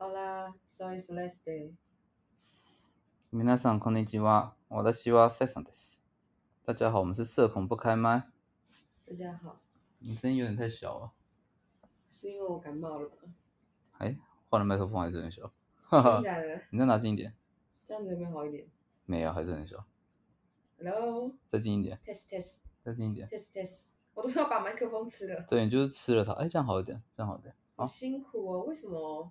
好啦，so it's last day。皆さんこんにちは。私はセさんです。大家好，我们是社恐不开麦。大家好，你声音有点太小了，是因为我感冒了吗？哎，换了麦克风还是很小。真的假的？你再拿近一点。这样子有没有好一点没有，还是很小。 ？Hello，test 再近一点， test 再近一点。 test test，我都要把麦克风吃了，对，你就是吃了它，哎，这样好一点，这样好一点。好好，辛苦哦。为什么？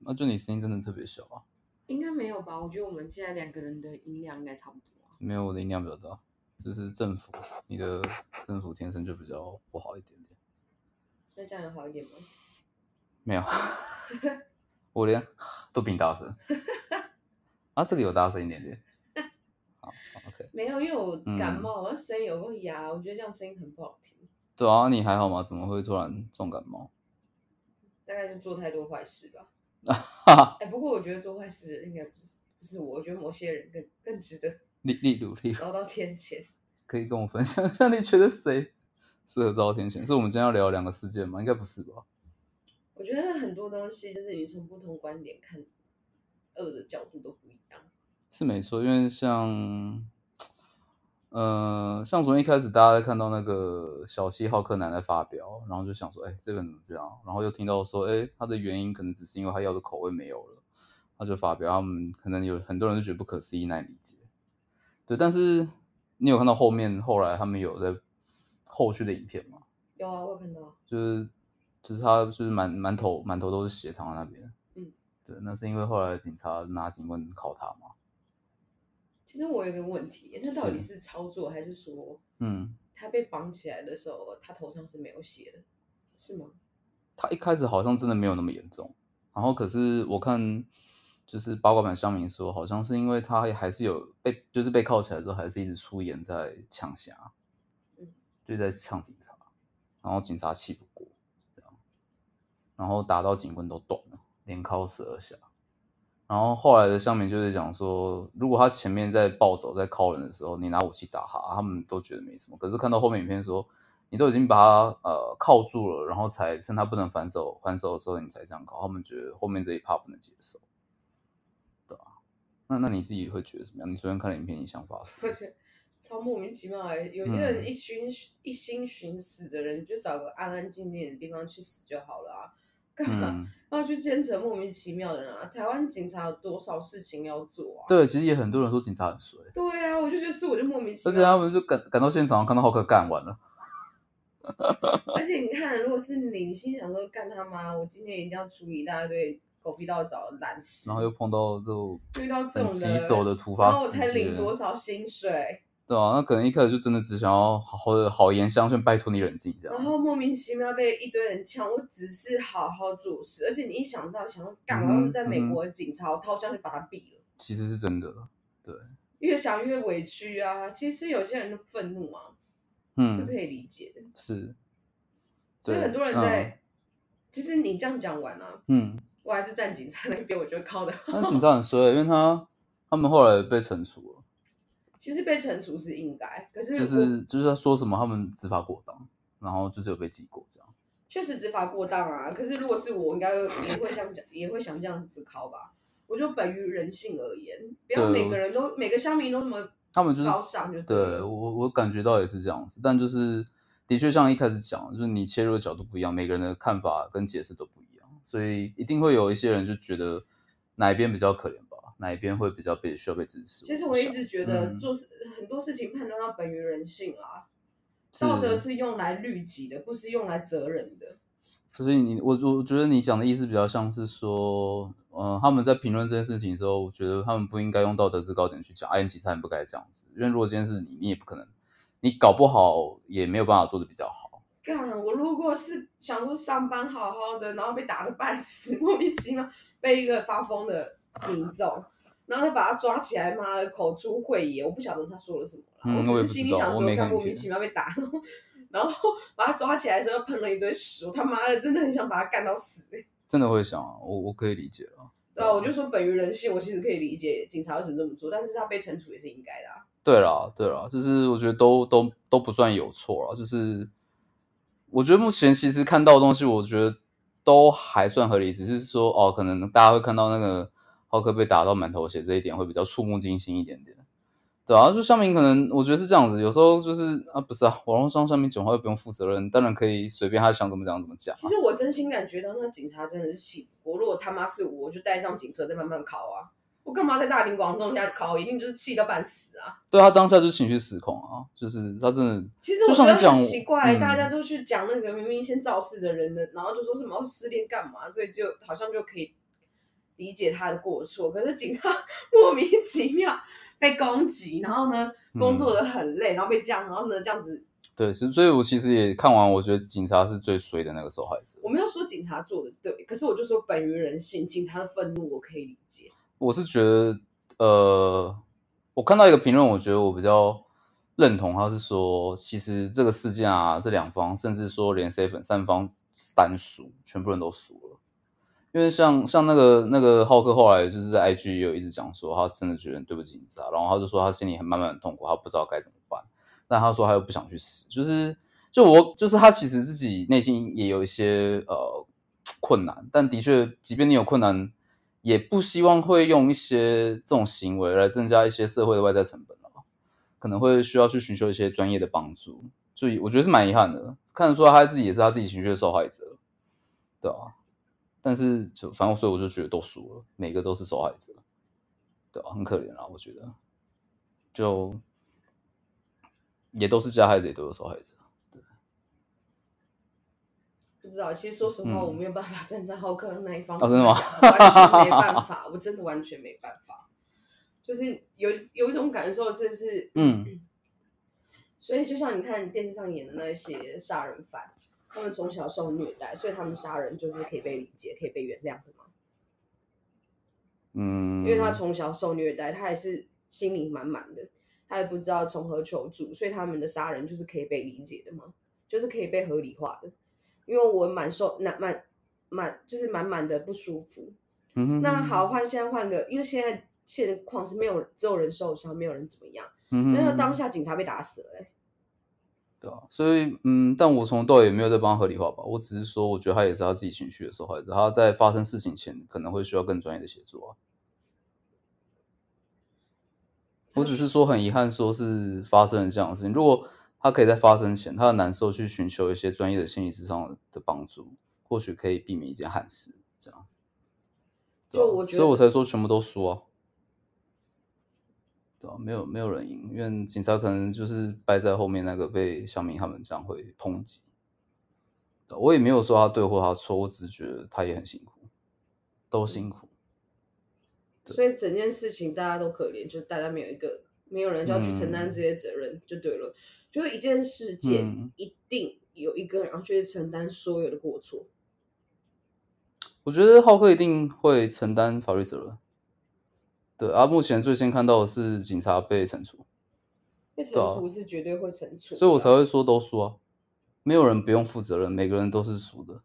那就你声音真的特别小啊，应该没有吧？我觉得我们现在两个人的音量应该差不多啊。没有我的音量比较大，就是政府，你的政府天生就比较不好一点点。那这样有好一点吗？没有，我连都比你大声。啊，这个有大声一点点。好好，OK。没有，因为我感嗯冒，我声音有个哑，我觉得这样声音很不好听。对啊，你还好吗？怎么会突然重感冒？大概就做太多坏事吧。哎，不过我觉得做坏事应该不是不是我，我觉得某些人更更值得 例例如例如，遭到天谴。可以跟我分享一下，你觉得谁适合遭天谴？是我们今天要聊两个事件吗？应该不是吧？我觉得很多东西就是你从不同观点看恶的角度都不一样。是没错，因为像，呃，像昨天一开始大家在看到那个小西浩克男在发表，然后就想说，哎，这个人怎么这样？然后又听到说，哎，他的原因可能只是因为他要的口味没有了，他就发表，他们可能有很多人就觉得不可思议难以理解。对，但是你有看到后面后来他们有在后续的影片吗？有啊，我有看到。就是就是他就是满满头满头都是血躺在那边。嗯，对，那是因为后来警察拿警棍铐他嘛。其实我有个问题，那到底是是操作还是说嗯，他被绑起来的时候，他头上是没有血的，是吗？他一开始好像真的没有那么严重，然后可是我看就是八卦版乡民说，好像是因为他还是有被就是被铐起来之后，还是一直出言在呛侠，嗯，就在呛警察，然后警察气不过，这样，然后打到警棍都断了，连铐十二下。然后后来的上面就是讲说，如果他前面在暴走、在靠人的时候，你拿武器打他，他们都觉得没什么。可是看到后面影片说，你都已经把他呃铐住了，然后才趁他不能反手还手的时候，你才这样搞，他们觉得后面这一趴不能接受，对啊。那那你自己会觉得怎么样？你昨天看了影片，你想法是？我觉得超莫名其妙的。有些人一心、一心寻死的人，就找个安安静静的地方去死就好了啊，干嘛、嗯，要去牵扯莫名其妙的人啊？台湾警察有多少事情要做啊？对，其实也很多人说警察很衰，对啊，我就觉得是我就莫名其妙而且妙。他们就赶赶到现场，看到浩克干完了，而且你看，如果是你，你心想说干他妈，我今天一定要处理一大堆狗屁倒找的烂事，然后又碰到这种遇到这很种，棘手的突发事然后我才领件，多少薪水，对啊，那可能一开始就真的只想要好好的好言相劝，拜托你冷静一下。然后莫名其妙被一堆人呛，我只是好好做事，而且你一想到想要干，嗯哼我要是在美国警察，我掏枪就把他毙了，其实是真的，对，越想越委屈啊。其实有些人的愤怒啊，嗯是可嗯，以理解的，是，所以很多人在，其实你这样讲完啊，嗯，我还是站警察那边，我觉得靠的。但警察很衰，因为他他们后来被惩处了，其实被惩处是应该，可是就是就是他说什么他们执法过当，然后就是有被记过这样。确实执法过当啊。可是如果是我，应该会也会想讲，也会想这样子考吧。我就本于人性而言，不要每个人都每个乡民都这么他们就是高尚就对了我我我感觉到也是这样子，但就是的确像一开始讲，就是你切入的角度不一样，每个人的看法跟解释都不一样，所以一定会有一些人就觉得哪一边比较可怜吧，哪一边会比较被需要被支持。其实我一直觉得嗯做事、很多事情判断要本于人性啊，道德是用来律己的，不是用来责人的。所以你我我觉得你讲的意思比较像是说，呃，他们在评论这件事情的时候，我觉得他们不应该用道德制高点去讲，哎，你警察你不该这样子，因为如果今天是你，你也不可能，你搞不好也没有办法做的比较好。干，我如果是想说上班好好的，然后被打的半死，莫名其妙被一个发疯的民众，然后就把他抓起来，妈的口出秽言，我不晓得他说了什么啦，嗯我只我也不知道是心里想说，他莫名其妙被打，然 后然后把他抓起来的时候喷了一堆屎，我他妈的真的很想把他干到死、欸。真的会想啊，我我可以理解啊。对啊，我就说本于人性，我其实可以理解警察为什么这么做，但是他被惩处也是应该的啊。对啦，对啦，就是我觉得都都都不算有错啦，就是我觉得目前其实看到的东西，我觉得都还算合理，只是说哦，可能大家会看到那个浩克被打到满头血这一点会比较触目惊心一点点。对啊，就上面可能我觉得是这样子，有时候就是啊，不是啊，网络上上面讲话又不用负责任，当然可以随便他想怎么讲怎么讲、啊其。实我真心感觉到那警察真的是气不过，如果他妈是我，我就带上警车再慢慢考啊。我干嘛在大庭广众下考？一定就是气到半死啊！对他当下就情绪失控啊，就是他真的其实我觉得就像你讲很奇怪，嗯大家就去讲那个明明先肇事的人的，然后就说什么哦失恋干嘛，所以就好像就可以理解他的过错。可是警察莫名其妙被攻击，然后呢嗯工作的很累，然后被这样，然后呢这样子，对，是所以我其实也看完，我觉得警察是最衰的那个受害者。我没有说警察做的对，可是我就说本于人性，警察的愤怒我可以理解。我是觉得，呃，我看到一个评论，我觉得我比较认同，他是说，其实这个事件啊，这两方，甚至说连 C 粉三方三输，全部人都输了。因为像像那个那个浩克后来就是在 IG 也有一直讲说，他真的觉得很对不起警察，然后他就说他心里很慢慢很痛苦，他不知道该怎么办，但他说他又不想去死，就是就我就是他其实自己内心也有一些呃困难，但的确，即便你有困难，也不希望会用一些这种行为来增加一些社会的外在成本啊，可能会需要去寻求一些专业的帮助，所以我觉得是蛮遗憾的，看得出来他自己也是他自己情绪的受害者，对啊，但是就反正所以我就觉得都输了，每个都是受害者，对啊，很可怜啊，我觉得，就也都是加害者，也都是受害者。不知道，其实说实话，嗯我没有办法站在浩克的那一方。哦真的吗完全没办 法，我真的完全没办法。就是有有一种感受是是，嗯 所以就像你看电视上演的那些杀人犯，他们从小受虐待，所以他们杀人就是可以被理解、可以被原谅的吗。嗯，因为他从小受虐待，他还是心里满满的，他也不知道从何求助，所以他们的杀人就是可以被理解的吗，就是可以被合理化的。因为我满受满满满就是满满的不舒服。嗯哼那好，，换现在换个，因为现在现况是没有只有人受伤，没有人怎么样。嗯哼那个当下警察被打死了、欸，对啊，所以嗯，但我从头到尾也没有在帮他合理化吧，我只是说，我觉得他也是他自己情绪的受害者，他在发生事情前可能会需要更专业的协助啊。我只是说很遗憾，说是发生了这样的事情。如果他可以在发生前，他的难受去寻求一些专业的心理智商的帮助，或许可以避免一件憾事。这样，对啊就我觉得所以我才说全部都输啊。对啊，没有没有人赢，因为警察可能就是败在后面那个被小明他们这样会抨击。我也没有说他对或他错，我只是觉得他也很辛苦，都辛苦。所以整件事情大家都可怜，就是大家没有一个没有人就要去承担嗯这些责任，就对了。就是一件事件，嗯一定有一个人要去承担所有的过错。我觉得浩克一定会承担法律责任。对啊，目前最先看到的是警察被惩处，被惩处是绝对会惩处的，所以我才会说都输啊，没有人不用负责任，每个人都是输的。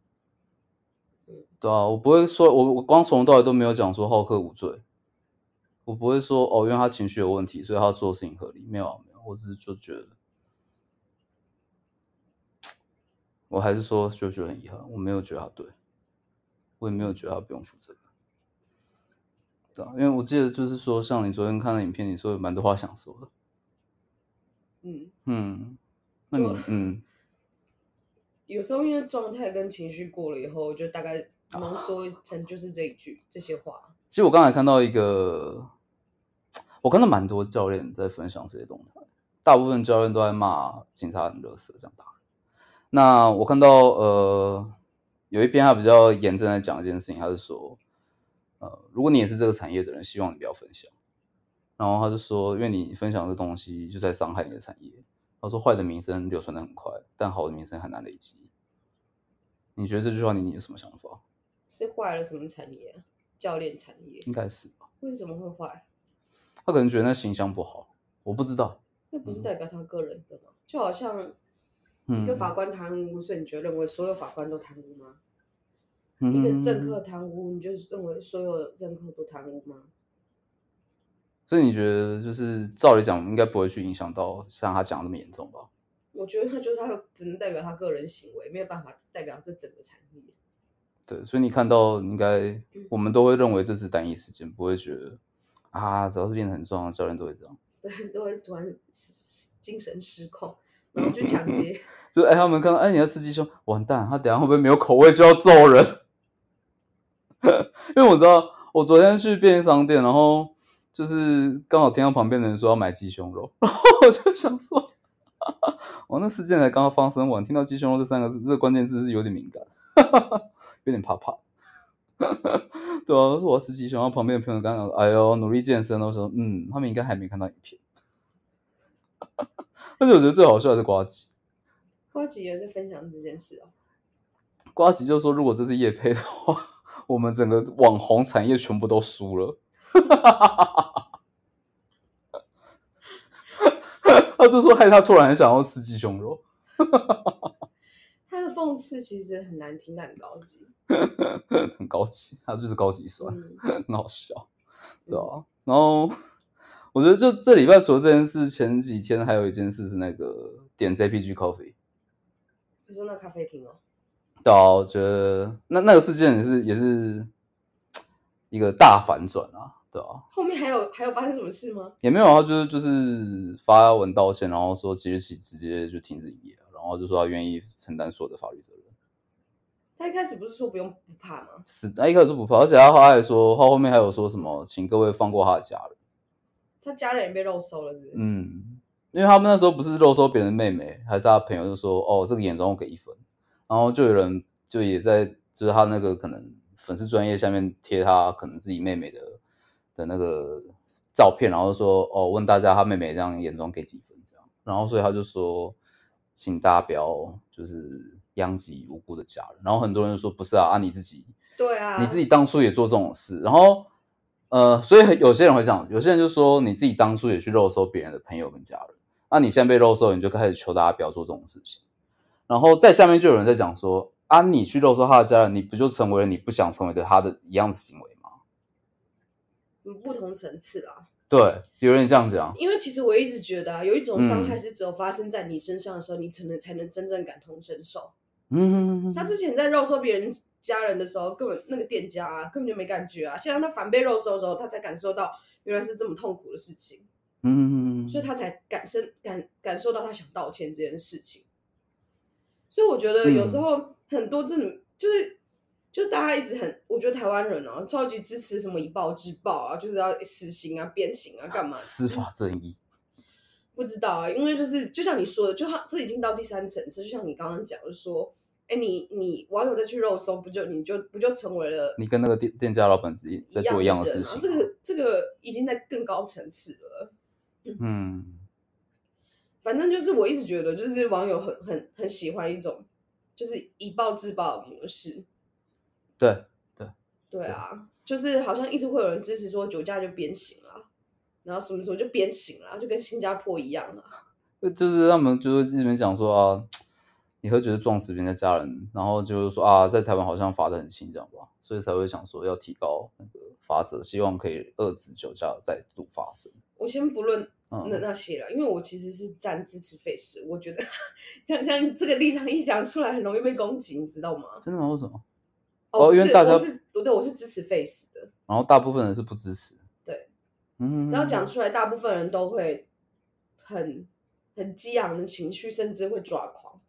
嗯对啊，我不会说，我我光从头到尾都没有讲说浩克无罪，我不会说哦，因为他情绪有问题，所以他做事情合理，没有啊，没有，我只是就觉得，我还是说就觉得很遗憾，我没有觉得他对，我也没有觉得他不用负责任。对啊，因为我记得就是说，像你昨天看的影片，你说有蛮多话想说的。嗯，嗯，那你嗯 有时候因为状态跟情绪过了以后，就大概浓缩成就是这一句这些话。其实我刚才看到一个，我看到蛮多教练在分享这些动态，大部分教练都在骂警察很热色这样打人。那我看到呃有一篇他比较严正的讲一件事情，他是说，呃，如果你也是这个产业的人，希望你不要分享。然后他就说，因为你分享这东西就在伤害你的产业。他说，坏的名声流传的很快，但好的名声很难累积。你觉得这句话你你有什么想法？是坏了什么产业啊？教练产业应该是吧？为什么会坏？他可能觉得那形象不好，我不知道。那不是代表他个人的吗？就好像嗯，一个法官贪污，所以你就认为所有法官都贪污吗？嗯一个政客贪污，你就认为所有政客都贪污吗？所以你觉得就是照理讲，应该不会去影响到像他讲的那么严重吧？我觉得他就是他只能代表他个人行为，没有办法代表这整个产业。对，所以你看到应该我们都会认为这是单一事件，不会觉得啊，只要是练得很壮，教练都会这样。对，都会突然精神失控，然后去抢 劫。就是哎，他们看到哎你要吃鸡胸，完蛋，他等下会不会没有口味就要揍人？因为我知道，我昨天去便利商店，然后就是刚好听到旁边的人说要买鸡胸肉，然后我就想说，我那事件才刚刚发生完，听到鸡胸肉这三个字，这个关键字是有点敏感，有点怕怕。对啊，说我要吃鸡胸，然后旁边的朋友刚刚哎呦努力健身，我说嗯，他们应该还没看到影片。但是我觉得最好笑的是瓜吉，瓜吉也在分享这件事哦。瓜吉就说，如果这是叶配的话。我们整个网红产业全部都输了，他就说害他突然想要吃鸡胸肉。他的讽刺其实很难听，但很高级，很高级，他就是高级酸，很好笑，对啊。然后我觉得就这礼拜除了这件事，前几天还有一件事是那个点 JPG Coffee，你说那咖啡厅哦。对啊，我觉得那那个事件也是也是一个大反转啊，对啊。后面还有还有发生什么事吗？也没有啊，就是就是发文道歉，然后说即日起直接就停止营业，然后就说他愿意承担所有的法律责任。他一开始不是说不用不怕吗？是，他一开始说不怕，而且他他还说他后面还有说什么，请各位放过他的家人。他家人也被肉收了，是？嗯，因为他们那时候不是肉收别人的妹妹，还是他朋友就说哦，这个眼妆我给一分。然后就有人就也在，就是他那个可能粉丝专业下面贴他可能自己妹妹的的那个照片，然后说哦问大家他妹妹这样眼妆给几分这样，然后所以他就说请大家不要就是殃及无辜的家人，然后很多人说不是啊，啊你自己对啊，你自己当初也做这种事，然后呃所以有些人会讲，有些人就说你自己当初也去肉搜别人的朋友跟家人，那你现在被肉搜，你就开始求大家不要做这种事情。然后在下面就有人在讲说：“啊，你去肉收他的家人，你不就成为了你不想成为的他的一样的行为吗？”嗯，不同层次啦。对，有人这样讲。因为其实我一直觉得啊，有一种伤害是只有发生在你身上的时候，你才能才能真正感同身受。嗯。他之前在肉收别人家人的时候，根本那个店家啊，根本就没感觉啊。现在他反被肉收的时候，他才感受到原来是这么痛苦的事情。嗯。所以他才感生感感受到他想道歉这件事情。所以我觉得有时候很多这种就是就是大家一直很，我觉得台湾人啊超级支持什么以暴制暴啊，就是要死刑啊、鞭刑啊，干嘛？司法正义？不知道啊，因为就是就像你说的，就他这已经到第三层次，就像你刚刚讲的说，哎，你你网友再去肉搜，不就你就不就成为了你跟那个店店家老板之在做一样的事情？这个这个已经在更高层次了。嗯。反正就是我一直觉得，就是网友很很很喜欢一种，就是以暴制暴的模式。对对对啊，就是好像一直会有人支持说酒驾就鞭刑啊，然后什么时候就鞭刑啊，就跟新加坡一样啊。就是他们就是一直讲说啊，你喝酒就撞死别人的家人，然后就是说啊，在台湾好像罚的很轻，这样吧，所以才会想说要提高那个罚则，希望可以遏制酒驾再度发生。我先不论。那那些了，因为我其实是站支持 face，我觉得像像这个立场一讲出来，很容易被攻击，你知道吗？真的吗？为什么？哦，因为大家是不对，我是支持 face 的，然后大部分人是不支持。对，嗯，只要讲出来，大部分人都会很很激昂的情绪，甚至会抓狂，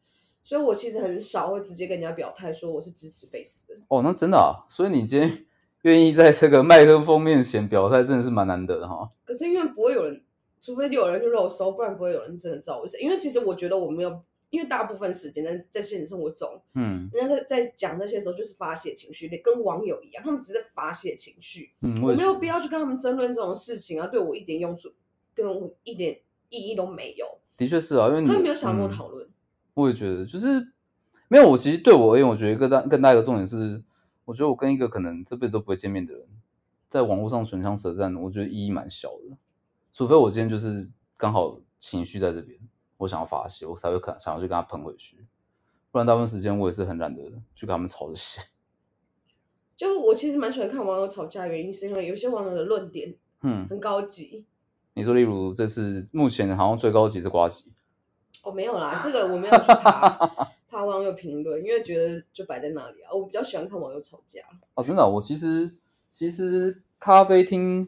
所以我其实很少会直接跟人家表态说我是支持 face 的。哦，那真的啊，所以你今天 愿意在这个麦克风面前表态，真的是蛮难得的哈。可是因为不会有人。除非有人去肉搜，不然不会有人真的知道我是。因为其实我觉得我没有，因为大部分时间在在现实生活中，嗯，人家在在讲那些时候就是发泄情绪，跟网友一样，他们只是发泄情绪。嗯，我没有必要去跟他们争论这种事情啊，对我一点用处，跟我一点意义都没有。的确是啊，因为他们没有想跟我讨论。我也觉得，就是没有。我其实对我而言，我觉得更大更大一个重点是，我觉得我跟一个可能这辈子都不会见面的人，在网络上唇枪舌战，我觉得意义蛮小的。除非我今天就是刚好情绪在这边，我想要发泄，我才会可想要去跟他喷回去。不然大部分时间我也是很懒得去跟他们吵这些。就我其实蛮喜欢看网友吵架，原因是因为有些网友的论点，嗯，很高级。你说，例如这次目前好像最高级是瓜吉。哦，没有啦，这个我没有去爬爬网友评论，因为觉得就摆在那里啊。我比较喜欢看网友吵架。哦，真的啊、我其实其实咖啡厅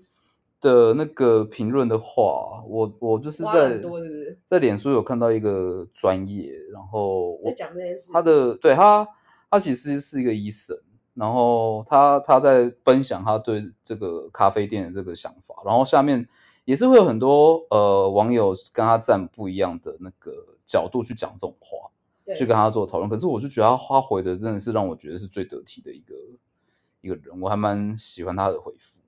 的那个评论的话，我我就是在很多，是不是？在脸书有看到一个专业，然后我在讲这件事。他的对他他其实是一个医生，然后他他在分享他对这个咖啡店的这个想法，然后下面也是会有很多呃网友跟他站不一样的那个角度去讲这种话，对去跟他做讨论。可是我就觉得他他回的真的是让我觉得是最得体的一个一个人，我还蛮喜欢他的回复。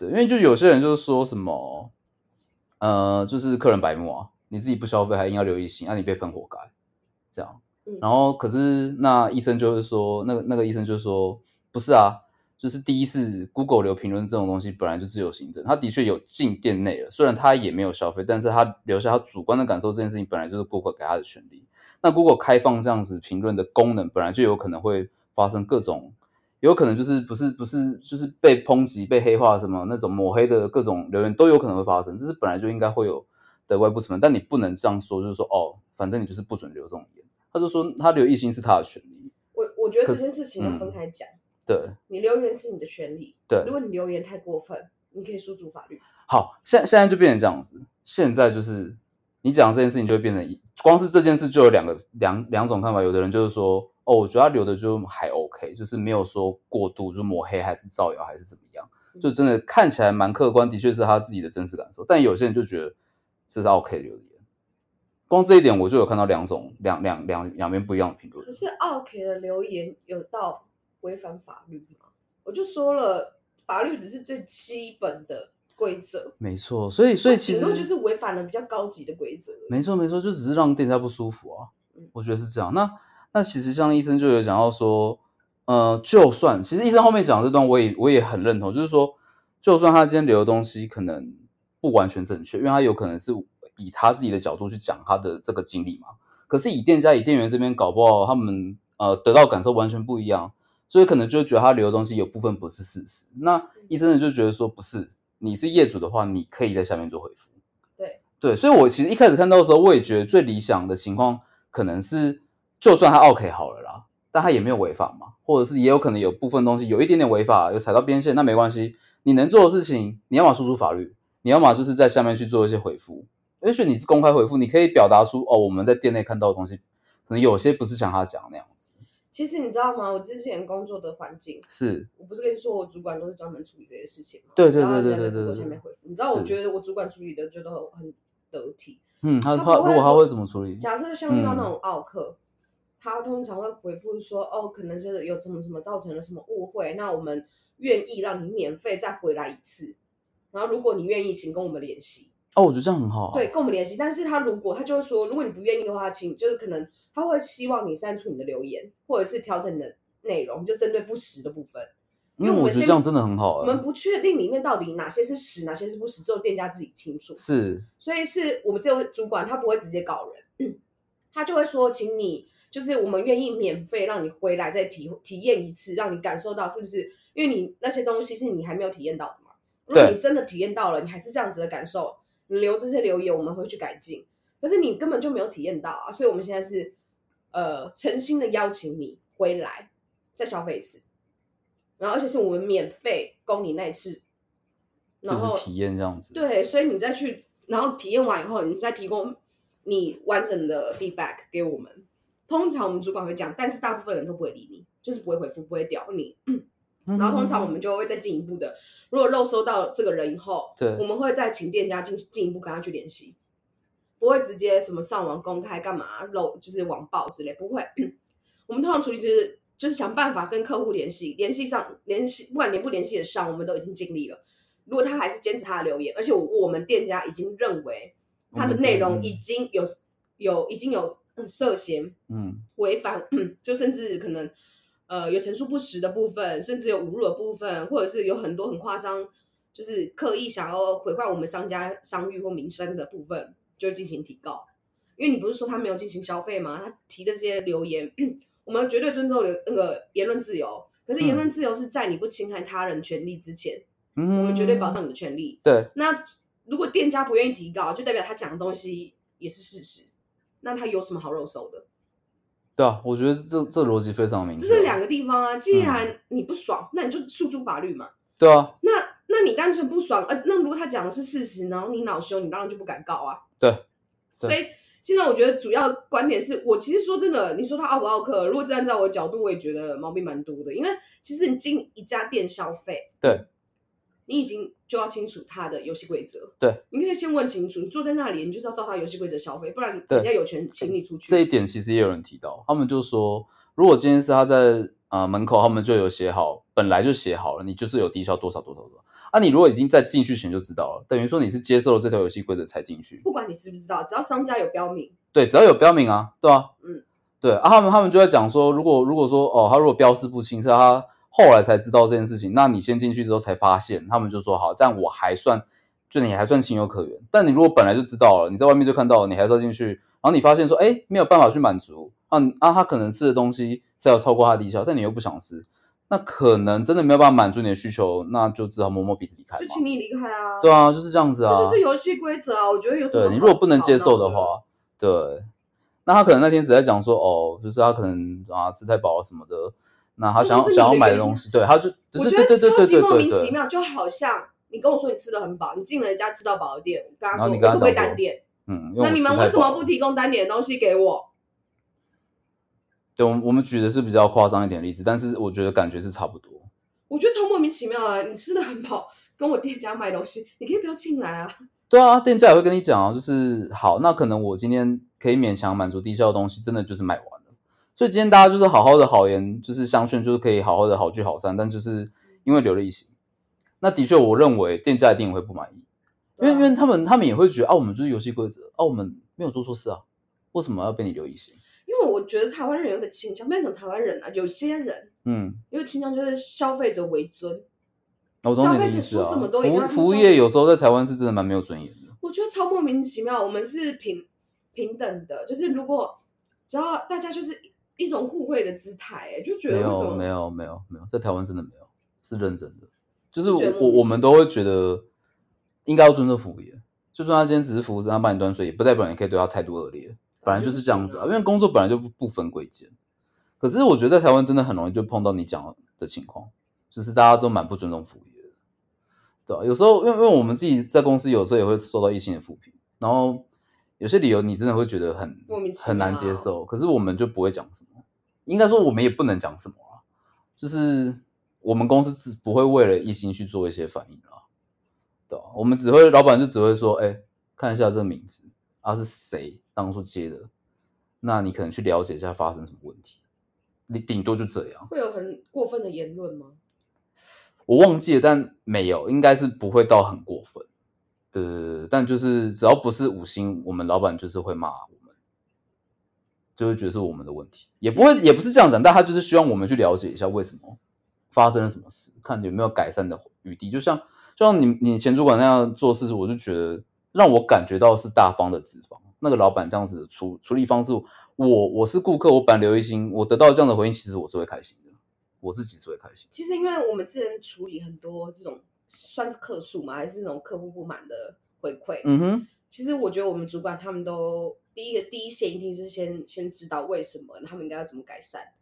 对，因为就有些人就是说什么，呃，就是客人白目啊，你自己不消费还硬要留一星，那、你被喷活该，这样。嗯然后可是那医生就是说，那个那个医生就说，不是啊，就是第一是 Google 留评论这种东西本来就自由行政，他的确有进店内了，虽然他也没有消费，但是他留下他主观的感受这件事情本来就是 Google 给他的权利。那 Google 开放这样子评论的功能，本来就有可能会发生各种，有可能就是不是不是就是被抨击、被黑化什么那种抹黑的各种留言都有可能会发生，这是本来就应该会有的外部成分，但你不能这样说，就是说哦，反正你就是不准留这种言。他就说他留一心是他的权利，我我觉得这件事情要分开讲。对你留言是你的权利，对如。果你留言太过分，你可以诉诸法律。好，现现在就变成这样子，现在就是你讲这件事情就会变成一，光是这件事就有两个两两种看法，有的人就是说，哦，我觉得他留的就还 OK，就是没有说过度就抹黑还是造谣还是怎么样，就真的看起来蛮客观，的确是他自己的真实感受，但有些人就觉得这是 OK 留的言，光这一点我就有看到两种两两两两边不一样的评论可，是 OK 的留言有到违反法律吗？我就说了，法律只是最基本的规则，没错，所以所以其实就是违反了比较高级的规则。没错没错，就只是让店家不舒服啊嗯。我觉得是这样。那那其实像医生就有讲到说，呃，就算其实医生后面讲的这段我也我也很认同，就是说，就算他今天留的东西可能不完全正确，因为他有可能是以他自己的角度去讲他的这个经历嘛。可是以店家以店员这边搞不好他们呃得到感受完全不一样，所以可能就觉得他留的东西有部分不是事实。那医生呢就觉得说不是，你是业主的话，你可以在下面做回复。对对，所以我其实一开始看到的时候，我也觉得最理想的情况可能是，就算他 OK 好了啦，但他也没有违法嘛，或者是也有可能有部分东西有一点点违法，有踩到边线，那没关系，你能做的事情，你要么诉诸法律，你要么就是在下面去做一些回复，也许你是公开回复，你可以表达出哦，我们在店内看到的东西，可能有些不是像他讲的那样子，其实你知道吗？我之前工作的环境，是我不是跟你说我主管都是专门处理这些事情吗？对对对对对对对下面回复，你知道我觉得我主管处理的觉得很得体。嗯，他他如果他会怎么处理？假设像遇到嗯那种奥客，他通常会回复说：“哦，可能是有什么什么造成了什么误会，那我们愿意让你免费再回来一次。然后如果你愿意，请跟我们联系。哦，我觉得这样很好、啊，对，跟我们联系。但是他如果他就会说，如果你不愿意的话，请就是可能他会希望你删除你的留言，或者是调整你的内容，就针对不实的部分。因因为我觉得这样真的很好、欸，我们不确定里面到底哪些是实，哪些是不实，只有店家自己清楚。是所以是我们这位主管，他不会直接告人，嗯 他就会说，请你就是我们愿意免费让你回来再体体验一次，让你感受到是不是？因为你那些东西是你还没有体验到的嘛。如果你真的体验到了，你还是这样子的感受，你留这些留言，我们会去改进。可是你根本就没有体验到啊，所以我们现在是呃诚心的邀请你回来再消费一次，然后而且是我们免费供你那一次，然后就是体验这样子，对，所以你再去，然后体验完以后，你再提供你完整的 feedback 给我们。通常我们主管会讲，但是大部分人都不会理你，就是不会回复，不会屌你。嗯，然后通常我们就会再进一步的，如果漏收到这个人以后，对我们会再请店家进进一步跟他去联系，不会直接什么上网公开干嘛漏就是网暴之类，不会。我们通常处理就是就是想办法跟客户联系，联系上联系，不管联不联系得上，我们都已经尽力了。如果他还是坚持他的留言，而且我我们店家已经认为他的内容已经有有已经有涉嫌嗯违反，就甚至可能呃有陈述不实的部分，甚至有侮辱的部分，或者是有很多很夸张，就是刻意想要毁坏我们商家商誉或名声的部分，就进行提告。因为你不是说他没有进行消费吗？他提的这些留言，我们绝对尊重留那个言论自由。可是言论自由是在你不侵害他人权利之前，嗯，我们绝对保障你的权利。对，那如果店家不愿意提高，就代表他讲的东西也是事实，那他有什么好肉搜的？对啊，我觉得这这逻辑非常明确。这是两个地方啊。既嗯然你不爽，那你就诉诸法律嘛。对啊，那那你单纯不爽，呃，那如果他讲的是事实，然后你恼羞，你当然就不敢告啊。对，对所以现在我觉得主要观点是我其实说真的，你说他奥不奥克，如果站在我的角度，我也觉得毛病蛮多的。因为其实你进一家店消费，对，你已经就要清楚他的游戏规则。对，你可以先问清楚，你坐在那里，你就是要照他游戏规则消费，不然人家有权请你出去。这一点其实也有人提到，他们就说，如果今天是他在呃门口，他们就有写好，本来就写好了，你就是有低消多少多少多少。啊，你如果已经在进去前就知道了，等于说你是接受了这条游戏规则才进去。不管你知不知道，只要商家有标明，对，只要有标明啊，对啊，嗯，对啊，他们他们就在讲说，如果如果说哦，他如果标示不清，是他后来才知道这件事情，那你先进去之后才发现，他们就说好，这样我还算，就你还算情有可原。但你如果本来就知道了，你在外面就看到了，你还是要进去，然后你发现说，哎，没有办法去满足，啊啊，他可能吃的东西再有超过他的低消，但你又不想吃，那可能真的没有办法满足你的需求，那就只好摸摸鼻子离开就。请你离开啊。对啊，就是这样子啊。这就是游戏规则啊！我觉得有什么对你如果不能接受的话，对，那他可能那天只在讲说，哦，就是他可能啊吃太饱了什么的，那他想要想要买的东西，对，他就我觉得超级莫名其妙，就好像你跟我说你吃的很饱，你进了一家吃到饱的店，我跟他说我可不可以你跟他讲说单点？嗯，那你们为什么不？提供单点的东西给我？对，我们我们举的是比较夸张一点的例子，但是我觉得感觉是差不多。我觉得超莫名其妙啊！你吃的很饱，跟我店家卖东西，你可以不要进来啊！对啊，店家也会跟你讲啊，就是好，那可能我今天可以勉强满足低消的东西，真的就是买完了。所以今天大家就是好好的好言，就是相劝，就是可以好好的好聚好散，但就是因为留了一行，那的确我认为店家一定会不满意，因为因为他们他们也会觉得啊，我们就是游戏规则啊，我们没有做错事啊，为什么要被你留一行？因为我觉得台湾人有一个倾向，不要讲台湾人啊，有些人嗯，有个倾向就是消费者为尊，我懂你消费者的意思啊。服务服务业有时候在台湾是真的蛮没有尊严的。我觉得超莫名其妙。我们是平平等的，就是如果只要大家就是一种互惠的姿态、哎，就觉得没有没有没有没有，在台湾真的没有，是认真的。就是我我我们都会觉得应该要尊重服务业，就算他今天只是服务生，他帮你端水，也不代表你可以对他态度恶劣。本来就是这样子啊，因为工作本来就不不分贵贱。可是我觉得在台湾真的很容易就碰到你讲的情况，就是大家都蛮不尊重服务业的，对啊，有时候因为因为我们自己在公司有时候也会受到异性的负评，然后有些理由你真的会觉得很很难接受，可是我们就不会讲什么，应该说我们也不能讲什么啊，就是我们公司只不会为了异性去做一些反应啊，对啊，我们只会老板就只会说，哎，看一下这个名字，啊是谁当初接的，那你可能去了解一下发生什么问题，你顶多就这样。会有很过分的言论吗？我忘记了，但没有，应该是不会到很过分。对对对对，但就是只要不是五星，我们老板就是会骂我们，就会觉得是我们的问题，也不会也不是这样讲，但他就是希望我们去了解一下为什么发生了什么事，看有没有改善的余地。就像就像你你前主管那样做事，我就觉得让我感觉到是大方的脂肪，那个老板这样子的处处理方式，我我是顾客，我本来留一星，我得到这样的回应，其实我是会开心的，我自己是会开心。其实因为我们之前处理很多这种算是客诉嘛，还是那种客户不满的回馈，嗯哼，其实我觉得我们主管他们都第一个第一线一定是先先知道为什么他们应该要怎么改善，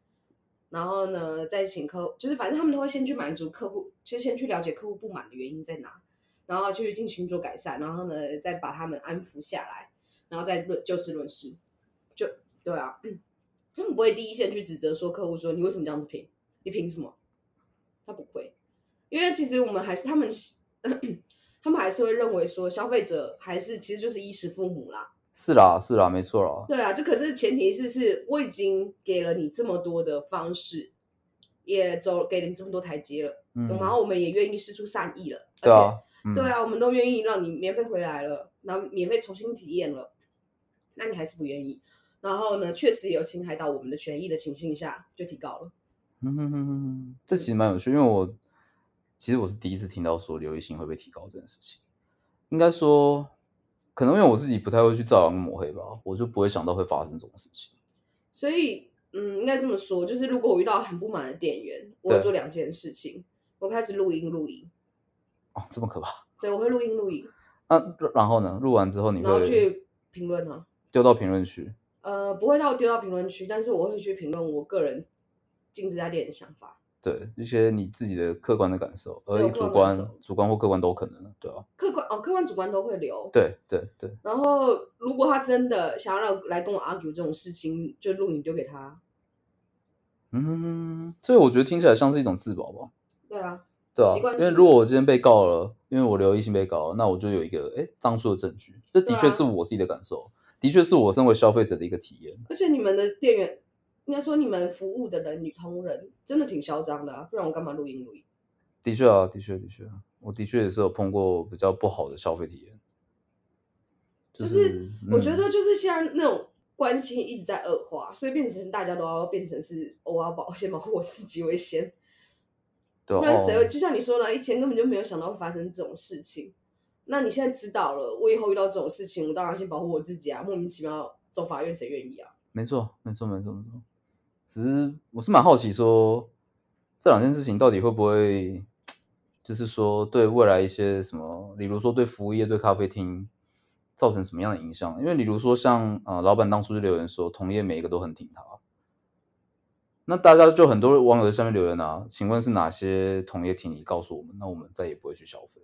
然后呢再请客，就是反正他们都会先去满足客户，就先去了解客户不满的原因在哪，然后去进行做改善，然后呢再把他们安抚下来，然后再论就事论事，就对啊，他们不会第一线去指责说客户说你为什么这样子评，你凭什么？他不会，因为其实我们还是他们。他们还是会认为说，消费者还是其实就是衣食父母啦。是啦，是啦，没错啦。对啊，这可是前提是是我已经给了你这么多的方式，也走给了你这么多台阶了，嗯，然后我们也愿意施出善意了，对啊，嗯对啊，我们都愿意让你免费回来了，然后免费重新体验了，那你还是不愿意，然后呢，确实有侵害到我们的权益的情形下，就提高了。嗯哼哼哼哼，这其实蛮有趣，因为我其实我是第一次听到说刘一星会被提高这件事情。应该说，可能因为我自己不太会去造谣抹黑吧，我就不会想到会发生这种事情。所以，嗯，应该这么说，就是如果我遇到很不满的店员，我会做两件事情，我开始录音录音，哦，这么可怕？对我会录音录音，那然后呢？录完之后你然后会去评论啊。丢到评论区？呃，不会到丢到评论区，但是我会去评论我个人进这家店的想法。对一些你自己的客观的感受，而主观主观或客观都可能，对啊，客观哦，客观主观都会留。对对对，然后如果他真的想要让来跟我 argue 这种事情，就录影丢给他。嗯，这我觉得听起来像是一种自保吧，对啊，对啊因为如果我今天被告了，因为我留异性被告了，那我就有一个哎当初的证据，这的确是我自己的感受，的确是我身为消费者的一个体验。而且你们的店员，应该说你们服务的人女同仁，真的挺嚣张的啊，不然我干嘛录音录音？的确啊，的确的确，我的确也是有碰过比较不好的消费体验。就是我觉嗯得就是现在那种关系一直在恶化，所以变成大家都要变成是哦我要保先保护我自己为先，对啊不然谁会？哦就像你说的，以前根本就没有想到会发生这种事情。那你现在知道了，我以后遇到这种事情，我当然先保护我自己啊！莫名其妙走法院，谁愿意啊？没错，没错，没错，没错。只是我是蛮好奇说，这两件事情到底会不会，就是说对未来一些什么，例如说对服务业、对咖啡厅造成什么样的影响？因为例如说像呃，老板当初就留言说，同业每一个都很挺他，那大家就很多网友在下面留言啊，请问是哪些同业挺你？告诉我们，那我们再也不会去消费。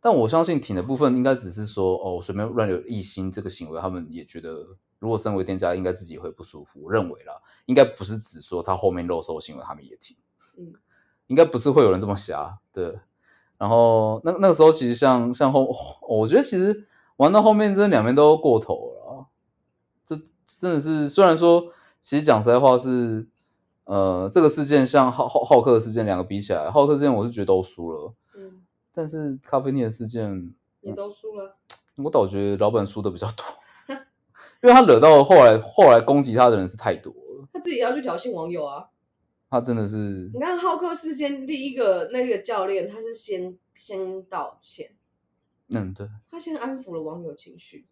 但我相信挺的部分应该只是说，哦，随便乱留一星这个行为，他们也觉得，如果身为店家，应该自己会不舒服。我认为啦，应该不是只说他后面漏收的行为，他们也听，嗯，应该不是会有人这么瞎，对。然后那那个时候，其实像像后，我觉得其实玩到后面，真的两边都过头了啊。这真的是，虽然说，其实讲实在话是，呃，这个事件像浩浩浩克事件两个比起来，浩克事件我是觉得都输了。嗯，但是咖啡店的事件，也都输了。我倒觉得老板输的比较多，因为他惹到后来后来攻击他的人是太多了，他自己也要去挑衅网友啊！他真的是你看浩克事件，第一个那个教练他是先先道歉，嗯对，他先安抚了网友情绪。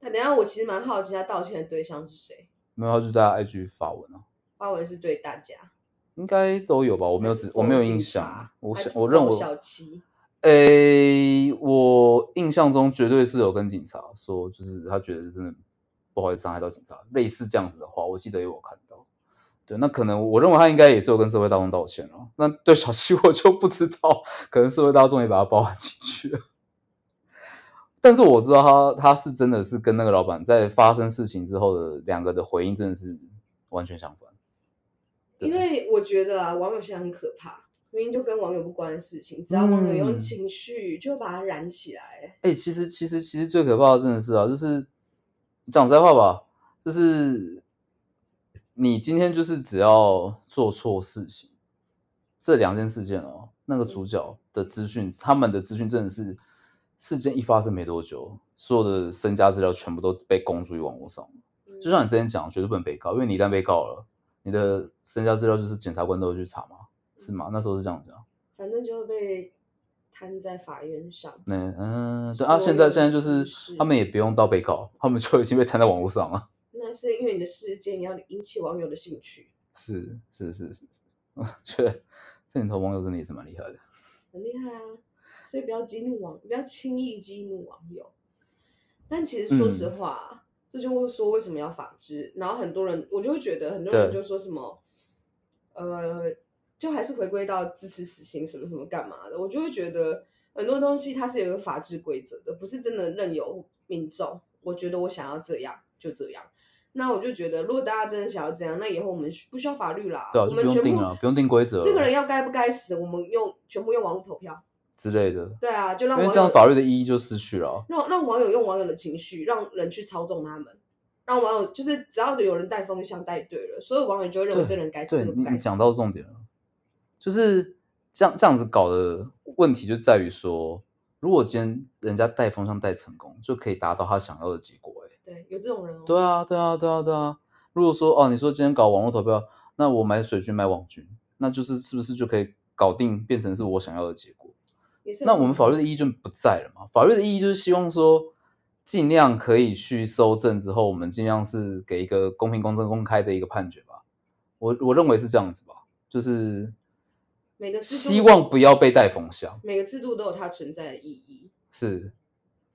那等下我其实蛮好奇他道歉的对象是谁，没有他就在 IG 发文啊，发文是对大家，应该都有吧，我没有只我没有印象，我想我认为小七，诶，我印象中绝对是有跟警察说，就是他觉得真的不好意思伤害到警察，类似这样子的话，我记得有我看到。对，那可能我认为他应该也是有跟社会大众道歉了。那对小七我就不知道，可能社会大众也把他包含进去了。但是我知道他他是真的是跟那个老板在发生事情之后的两个的回应真的是完全相反。因为我觉得啊，网友现在很可怕，明明就跟网友不关的事情，只要网友用嗯情绪，就会把它燃起来。哎、其实其实其实最可怕的真的是啊，就是讲实在话吧，就是你今天就是只要做错事情，这两件事件哦，那个主角的资讯，他们的资讯真的是事件一发生没多久，所有的身家资料全部都被公诸于网络上就像你之前讲，绝对不能被告，因为你一旦被告了，你的身家资料就是检察官都会去查嘛，是吗？那时候是这样讲。反正就会被摊在法院上。那嗯，对啊，所现在有现在就是他们也不用到被告，他们就已经被摊在网络上了。那是因为你的事件要引起网友的兴趣，是是是是是，我觉得这年头网友真的也是蛮厉害的。很厉害啊。所以不要激怒网，不要轻易激怒网友。但其实说实嗯话，这就会说为什么要法治。然后很多人，我就会觉得很多人就说什么，呃，就还是回归到支持死刑什么什么干嘛的。我就会觉得很多东西它是有一个法治规则的，不是真的任由民众。我觉得我想要这样就这样。那我就觉得，如果大家真的想要这样，那以后我们不需要法律啦，对啊就不用我们全部不用定规则这个人要该不该死，我们用全部用网络投票。之类的，对啊，就让因为这样法律的意义就失去了啊。让让网友用网友的情绪，让人去操纵他们，让网友就是只要有人带风向带对了，所有网友就会认为这人该死，你讲到重点了，就是这样这样子搞的问题就在于说，如果今天人家带风向带成功，就可以达到他想要的结果、欸。对，有这种人哦。对啊，对啊，对啊，对啊。如果说哦，你说今天搞网络投票，那我买水军买网军，那就是是不是就可以搞定，变成是我想要的结果？那我们法律的意义就不在了嘛？法律的意义就是希望说，尽量可以去搜证之后，我们尽量是给一个公平、公正、公开的一个判决吧。我我认为是这样子吧，就是每个制度希望不要被带风向。每个制度都有它存在的意义，是，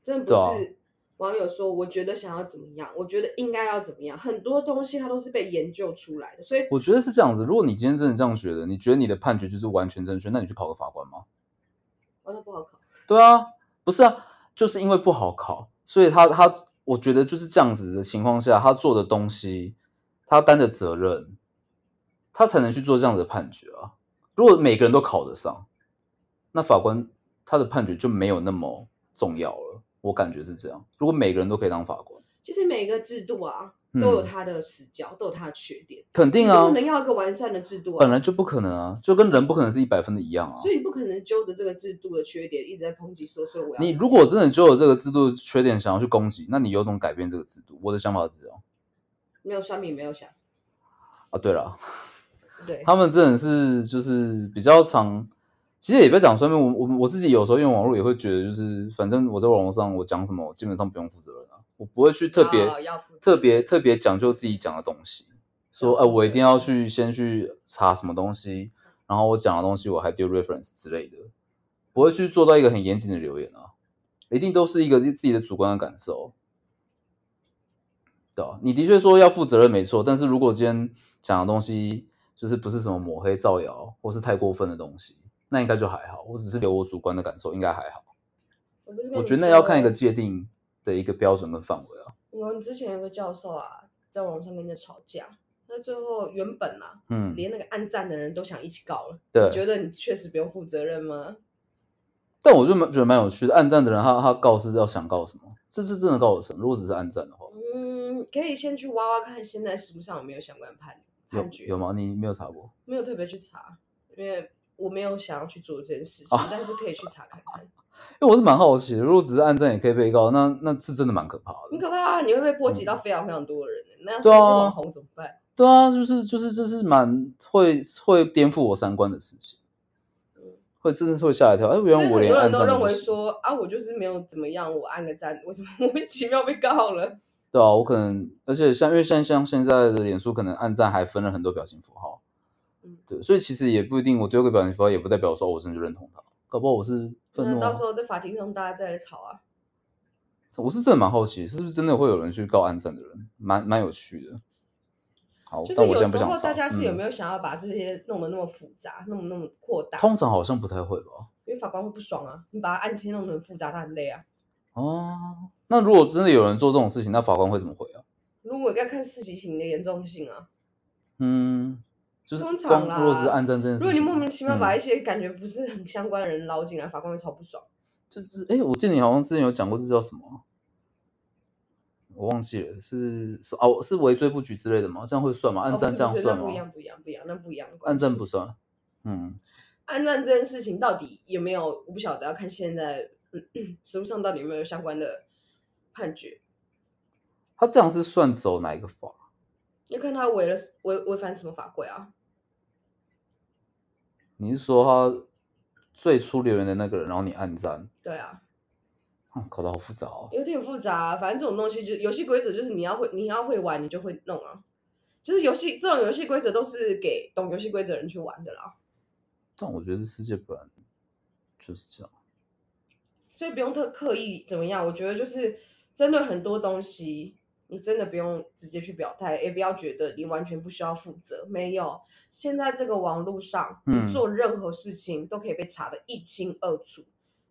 真的不是网友说，我觉得想要怎么样，我觉得应该要怎么样，很多东西它都是被研究出来的，所以我觉得是这样子。如果你今天真的这样觉得，你觉得你的判决就是完全正确，那你去考个法官吗？哦，那不好考。对啊，不是啊，就是因为不好考，所以他他，我觉得就是这样子的情况下，他做的东西，他担的责任，他才能去做这样子的判决啊。如果每个人都考得上，那法官他的判决就没有那么重要了。我感觉是这样。如果每个人都可以当法官，其实每一个制度啊，嗯都有它的死角，都有它的缺点。肯定啊不可，能要一个完善的制度啊，本来就不可能啊，就跟人不可能是一百分的一样啊。所以你不可能揪着这个制度的缺点一直在抨击说，所以我要你如果真的揪着这个制度的缺点想要去攻击，那你有种改变这个制度。我的想法是这样没有算命没有想，啊。对了。对，他们真的是就是比较常，其实也不要讲酸面，我我我自己有时候用网络也会觉得，就是反正我在网络上我讲什么，我基本上不用负责任啊，我不会去特别特别特别讲究自己讲的东西，说要负哎、我一定要去先去查什么东西，然后我讲的东西我还丢 reference 之类的，不会去做到一个很严谨的留言啊，一定都是一个自己的主观的感受。对啊，你的确说要负责任没错，但是如果今天讲的东西就是不是什么抹黑造谣或是太过分的东西，那应该就还好。我只是留我主观的感受，应该还好。我我觉得那要看一个界定的一个标准跟范围啊。我们之前有个教授啊，在网上跟人家吵架，那最后原本啊，嗯，连那个暗赞的人都想一起告了。对你觉得你确实不用负责任吗？但我就蛮觉得蛮有趣的，暗赞的人他他告是要想告什么？这是真的告得成？如果只是暗赞的话，嗯，可以先去挖挖看，现在实务上有没有相关的判判决？有有吗？你没有查过？没有特别去查，因为我没有想要去做这件事哦情，但是可以去查看看。因为我是蛮好奇的，如果只是按赞也可以被告，那那是真的蛮可怕的很。可怕啊！你会被波及到非常非常多的人，那要是网红怎么办？对啊，就是就是这是蛮会会颠覆我三观的事情，会真的是会吓一跳。哎，原来我所以很多连暗赞人都认为说啊，我就是没有怎么样，我按个赞，为什么莫名其妙被告了？对啊，我可能，而且像因为像像现在的脸书，可能暗赞还分了很多表情符号，嗯对，所以其实也不一定，我丢个表情符号也不代表说、哦我真的就认同他，搞不好我是愤怒、啊那到时。候在法庭上大家再来吵啊。我是真的蛮好奇，是不是真的会有人去告暗赞的人，蛮蛮有趣的。好，就是不想查。大家是有嗯没有想要把这些弄得那么复杂，弄得那么扩大？通常好像不太会吧？因为法官会不爽啊，你把它案件弄得很复杂，他很累啊。哦，那如果真的有人做这种事情，那法官会怎么回啊？如果要看四级刑的严重性啊，嗯，就是通常如果只是暗战这件事情，如果你莫名其妙把嗯一些感觉不是很相关的人捞进来，法官会超不爽。就是哎、我记得你好像之前有讲过，这叫什么啊？我忘记了，是是哦，是围追不举之类的吗？这样会算吗？暗哦，不赞是不是，这样算吗？那不一样，不一样，不一样，那不一样暗赞系不算。嗯，按战这件事情到底有没有，我不晓得，要看现在嗯实务上到底有没有相关的判决，他这样是算走哪一个法？要看他违了违违反什么法规啊。你是说他最初留言的那个人，然后你暗赞？对啊，嗯，搞得好复杂哦。有点复杂、啊，反正这种东西就游戏规则就是你要会你要会玩，你就会弄啊。就是游戏这种游戏规则都是给懂游戏规则的人去玩的啦，但我觉得这世界本来就是这样。所以不用特刻意怎么样。我觉得就是针对很多东西，你真的不用直接去表态，也不要觉得你完全不需要负责。没有，现在这个网络上，嗯你做任何事情都可以被查得一清二楚，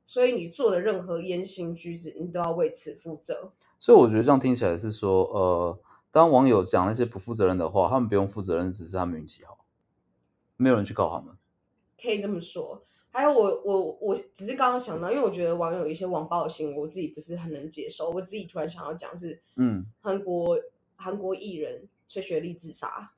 所以你做的任何言行举止，你都要为此负责。所以我觉得这样听起来是说，呃，当网友讲那些不负责任的话，他们不用负责任，只是他们运气好，没有人去告他们。可以这么说。还有我我我只是刚刚想到，因为我觉得网友一些网暴的行为，我自己不是很能接受。我自己突然想要讲是嗯，韩国韩国艺人崔雪莉自杀，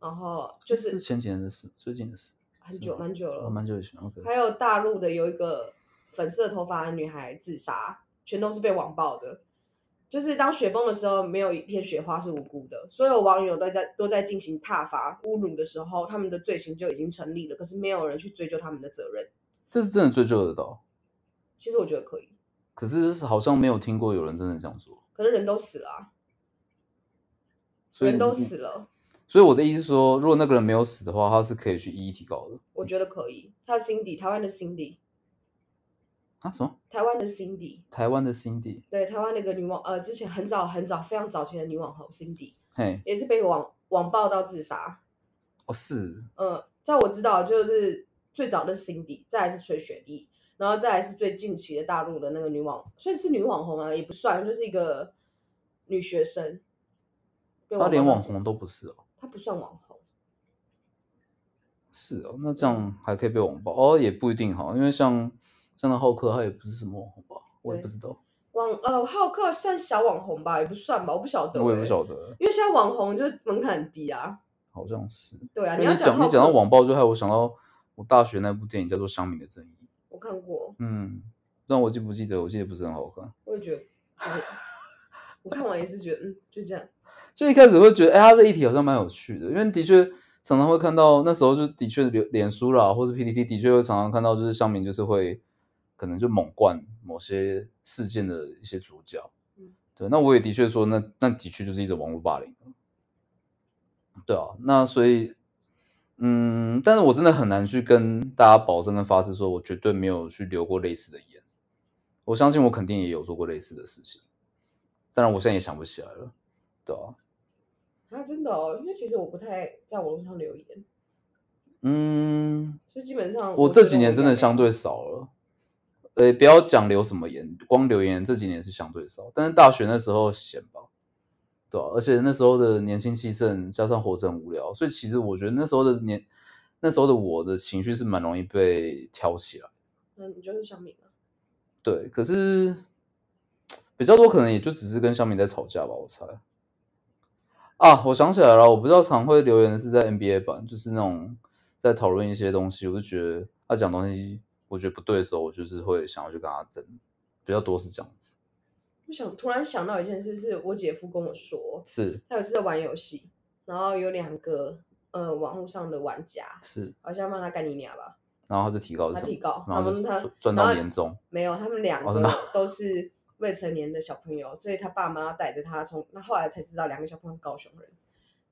然后就是是前几年的事，最近的事，很久蛮久了，蛮久以前。OK，还有大陆的有一个粉色头发的女孩自杀，全都是被网暴的。就是当雪崩的时候，没有一片雪花是无辜的。所有网友都在都在进行挞伐、侮辱的时候，他们的罪行就已经成立了，可是没有人去追究他们的责任。这是真的追究得到，其实我觉得可以，可是好像没有听过有人真的这样做。可是人都死了、啊，所以人都死了，所以我的意思是说，如果那个人没有死的话，他是可以去一一提高的。我觉得可以。还有 Cindy，台湾的 Cindy，啊什么？台湾的 Cindy，台湾的 Cindy，对，台湾那个女网，呃，之前很早很早非常早期的女网红 Cindy，嘿，也是被网网暴到自杀。哦是，呃，在我知道就是最早的是 Cindy，再来是崔雪莉，然后再来是最近期的大陆的那个女网，算是女网红啊，也不算，就是一个女学生。被他连网红都不是哦。她不算网红，是哦，那这样还可以被网暴哦，也不一定哈，因为像像那浩克他也不是什么网红吧，我也不知道，网呃浩克算小网红吧，也不算吧，我不晓得、我也不欸晓得，因为现在网红就门槛很低啊。好像是。对啊，你讲你讲到，网暴，就害我想到我大学那部电影叫做《乡民的正义》，我看过，嗯，但我记不记得？我记得不是很好看。我也觉得，我看完也是觉得，嗯，就这样。就一开始会觉得，哎、他这一题好像蛮有趣的，因为的确常常会看到那时候就的确脸脸书啦，或是 PPT 的确会常常看到，就是乡民就是会可能就猛灌某些事件的一些主角嗯。对，那我也的确说，那那的确就是一种网络霸凌。对啊，那所以，嗯，但是我真的很难去跟大家保证跟发誓说，我绝对没有去留过类似的言。我相信我肯定也有做过类似的事情，当然我现在也想不起来了。对啊，啊，真的哦，因为其实我不太在网络上留言，嗯，就基本上我这几年真的相对少了。呃，不要讲留什么言，光留言这几年是相对少。但是大学那时候闲吧，对啊，而且那时候的年轻气盛，加上活着很无聊，所以其实我觉得那时候的年，那时候的我的情绪是蛮容易被挑起来。嗯，你就是小敏啊。对，可是比较多可能也就只是跟小明在吵架吧，我猜。啊，我想起来了，我不知道常会留言的是在 NBA 版，就是那种在讨论一些东西，我就觉得他讲东西我觉得不对的时候，我就是会想要去跟他争，比较多是这样子。我想突然想到一件事，是我姐夫跟我说，是他有一次在玩游戏，然后有两个呃网络上的玩家，是，好像骂他干你娘吧，然后他就提高他提高，然后他赚到年终，没有，他们两个都是未成年的小朋友，所以他爸妈带着他从，那后来才知道两个小朋友是高雄人，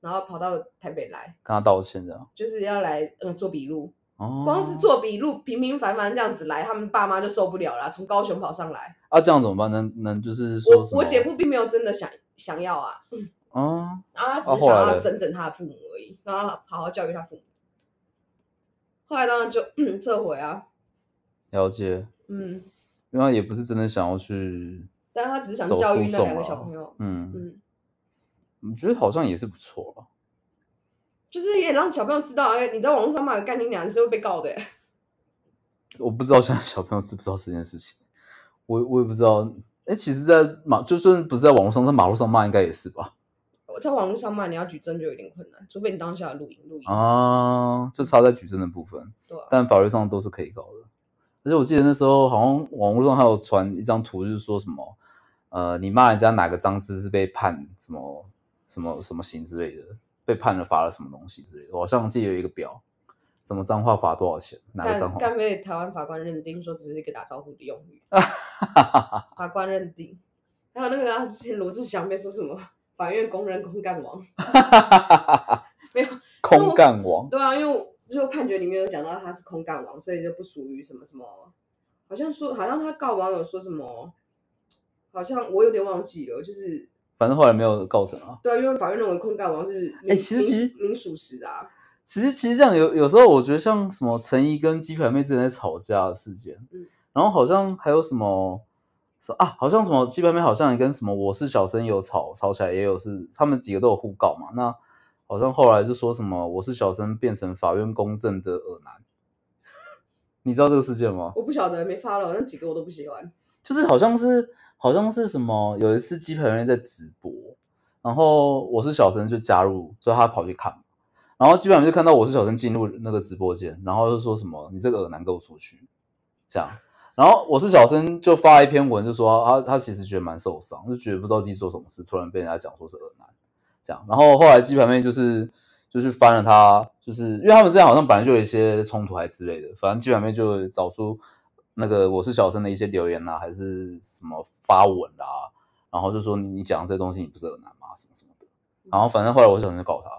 然后跑到台北来，跟他道歉这样。就是要来呃做笔录，哦，光是做笔录平平凡凡这样子来，他们爸妈就受不了了，从高雄跑上来。啊，这样怎么办？能能就是说？我我姐夫并没有真的想想要啊，哦，然 后他只啊是想要整整他的父母而已，然后好好教育他父母。后来当然就 撤回啊，了解，嗯，因为他也不是真的想要去但是他只是想教育那两个小朋友，嗯，嗯，我觉得好像也是不错了。就是也让小朋友知道，哎，你在网络上骂个干你娘是会被告的欸。我不知道现在小朋友知不知道这件事情，我我也不知道。哎，其实，在马就算不是在网络上，在马路上骂应该也是吧？我在网络上骂你要举证就有点困难，除非你当下录音录音。啊，这差在举证的部分，对啊，但法律上都是可以告的。而且我记得那时候好像网络上还有传一张图，就是说什么，呃，你骂人家哪个脏字是被判什么什么什么刑之类的，被判了罚了什么东西之类的。我好像记得有一个表，什么脏话罚多少钱，哪个脏话。干干被台湾法官认定说只是一个打招呼的用语，法官认定。还有那个、啊、之前罗志祥被说什么法院公认空干王，没有空干王，对啊，因为我就判决里面有讲到他是空干王，所以就不属于什么什么，好像说好像他告网友说什么，好像我有点忘记了，就是反正后来没有告成啊。对啊，因为法院认为空干王是民哎其实其实民属实的啊，其实其实这样有有时候我觉得像什么陈怡跟鸡排妹之前在吵架的事件，嗯然后好像还有什么说啊，好像什么鸡排妹好像也跟什么我是小生有吵吵起来，也有是他们几个都有互告嘛。那好像后来就说什么我是小生变成法院公正的恶男，你知道这个事件吗？我不晓得没发了，那几个我都不喜欢。就是好像是好像是什么，有一次鸡排妹在直播，然后我是小生就加入，所以他跑去看嘛，然后基本上就看到我是小生进入那个直播间，然后就说什么你这个恶男给我出去，这样，然后我是小生就发一篇文，就说他他其实觉得蛮受伤，就觉得不知道自己做什么事，突然被人家讲说是恶男，这样，然后后来鸡排妹就是就是翻了他，就是因为他们之前好像本来就有一些冲突还之类的，反正鸡排妹就找出那个我是小生的一些留言啦、还是什么发文啦、然后就说你你讲的这东西你不是恶男吗？什么什么的。然后反正后来我小生就告他，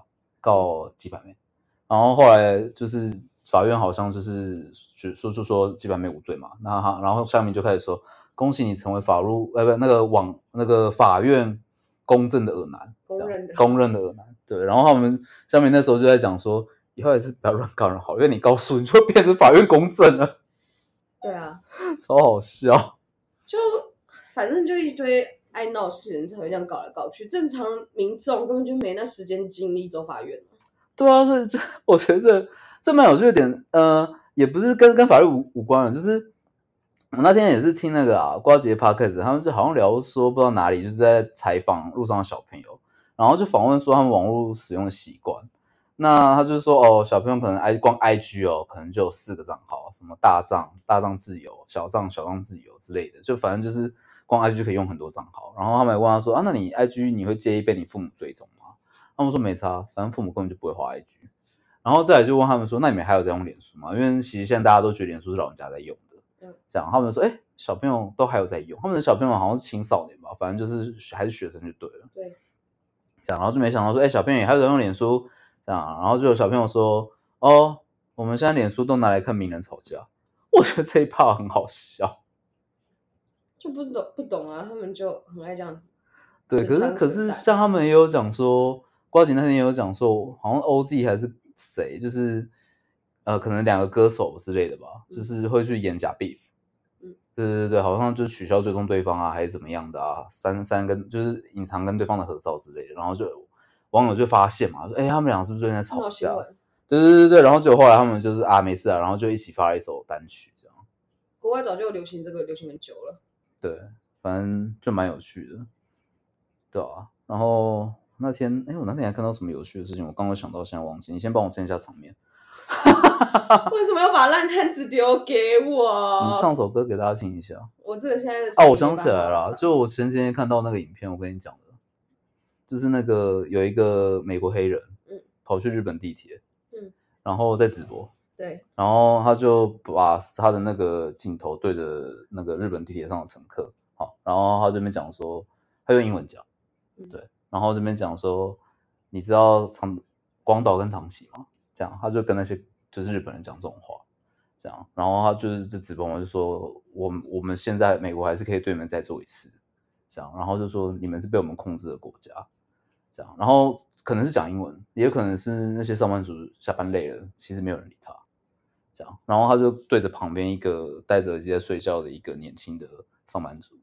告几百妹。然后后来就是法院好像就是就说就说基本没无罪嘛。那哈，然后下面就开始说，恭喜你成为法律呃不那个网那个法院公正的恶男，公认的公认的耳男。对，然后他们下面那时候就在讲说，以后还是不要乱告人好，因为你告诉你就会变成法院公正了，对啊，超好笑。就反正就一堆爱闹事人才会这样搞来搞去，正常民众根本就没那时间精力走法院。对啊，这这 我觉得这这蛮有趣的点，呃，也不是跟跟法律无无关了，就是我那天也是听那个啊瓜杰 podcast，他们就好像聊说不知道哪里，就是在采访路上的小朋友，然后就访问说他们网络使用的习惯。那他就是说哦，小朋友可能 i 光 i g 哦，可能就有四个账号，什么大账、大账自由、小账、小账自由之类的，就反正就是光 i g 可以用很多账号。然后他们也问他说啊，那你 i g 你会介意被你父母追踪吗？他们说没差，反正父母根本就不会花 i g。然后再来就问他们说，那你们还有在用脸书吗？因为其实现在大家都觉得脸书是老人家在用的，嗯，这样他们说，哎，小朋友都还有在用，他们的小朋友好像是青少年吧，反正就是还是学生就对了，对，这样然后就没想到说，哎，小朋友也还有在用脸书。啊，然后就有小朋友说：“哦，我们现在脸书都拿来看名人吵架。”我觉得这一趴很好笑，就不懂不懂啊，他们就很爱这样子。对，可是可是像他们也有讲说，瓜姐那天也有讲说，好像 OZ 还是谁，就是呃，可能两个歌手之类的吧，就是会去演假 beef。嗯，对对对，好像就取消追踪对方啊，还是怎么样的啊，三三跟就是隐藏跟对方的合照之类的，然后就。网友就发现嘛，说：“哎，他们俩是不是最近在吵架？”对对对对然后结果后来他们就是啊，没事啊，然后就一起发了一首单曲，这样。国外早就流行这个，流行很久了。对，反正就蛮有趣的，对啊。然后那天，哎，我那天还看到什么有趣的事情？我刚刚想到，现在忘记。你先帮我撑一下场面。为什么要把烂摊子丢给我？你唱首歌给大家听一下。我这个现在啊，我想起来了，就我前几天看到那个影片，我跟你讲的。就是那个有一个美国黑人，嗯，跑去日本地铁，嗯，然后在直播，对，然后他就把他的那个镜头对着那个日本地铁上的乘客，好，然后他这边讲说，他用英文讲，对，然后这边讲说，你知道长广岛跟长崎吗？这样，他就跟那些就是日本人讲这种话，这样，然后他就是这直播嘛，就说我们我们现在美国还是可以对你们再做一次，这样，然后就说你们是被我们控制的国家。这样然后可能是讲英文，也可能是那些上班族下班累了，其实没有人理他。这样，然后他就对着旁边一个戴着耳机在睡觉的一个年轻的上班族，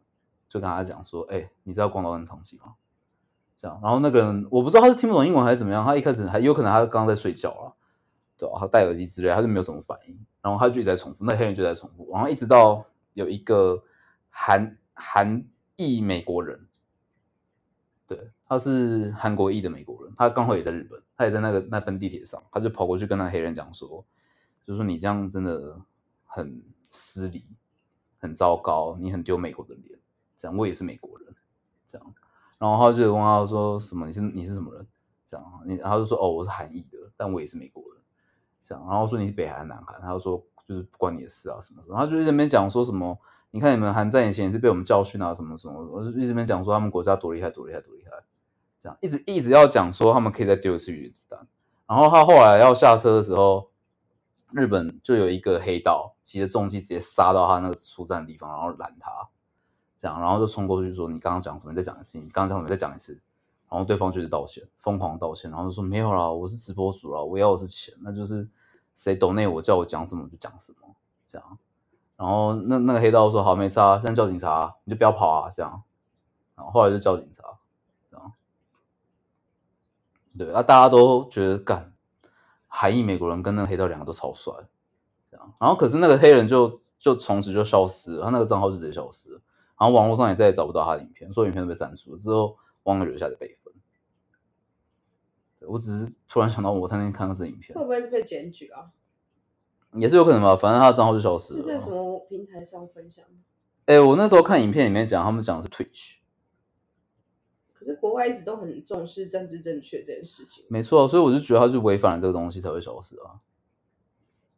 就跟他讲说：“哎，你知道广岛很长期吗？”这样，然后那个人我不知道他是听不懂英文还是怎么样，他一开始还有可能他刚刚在睡觉啊，对？他戴耳机之类，他就没有什么反应，然后他就一直在重复，那黑人就在重复，然后一直到有一个韩韩裔美国人，对。他是韩国裔的美国人，他刚好也在日本，他也在那个那班地铁上，他就跑过去跟那黑人讲说，就说你这样真的很失礼，很糟糕，你很丢美国的脸，这样我也是美国人，这样，然后他就问他说什么你是你是什么人，这样，你然后就说哦我是韩裔的，但我也是美国人，这样，然后说你是北韩南韩，他就说就是不关你的事啊什么什么，他就在那边讲说什么，你看你们韩战以前也是被我们教训啊什么什么，我就一直边讲说他们国家多厉害多厉害多厉害。一直一直要讲说他们可以再丢一次原子弹，然后他后来要下车的时候，日本就有一个黑道骑着重机直接杀到他那个出站的地方，然后拦他，这样，然后就冲过去说：“你刚刚讲什么？再讲一次。你刚刚讲什么？再讲一次。”然后对方就是道歉，疯狂道歉，然后就说：“没有啦，我是直播主啦，我要的是钱，那就是谁抖内我叫我讲什么就讲什么。”这样，然后那那个黑道说：“好，没差，现在叫警察，你就不要跑啊。”这样，然后后来就叫警察。对啊，大家都觉得干韩裔美国人跟那个黑道两个都超帅，这样。然后可是那个黑人就就从此就消失了，他那个账号就直接消失了。然后网络上也再也找不到他的影片，所有影片都被删除了。之后忘了留下的备份。我只是突然想到，我那天看到这影片，会不会是被检举啊？也是有可能吧，反正他的账号就消失了。是在什么平台上分享？哎，我那时候看影片里面讲，他们讲的是 Twitch。可是国外一直都很重视政治正确这件事情，没错，所以我就觉得他是违反了这个东西才会消失啊。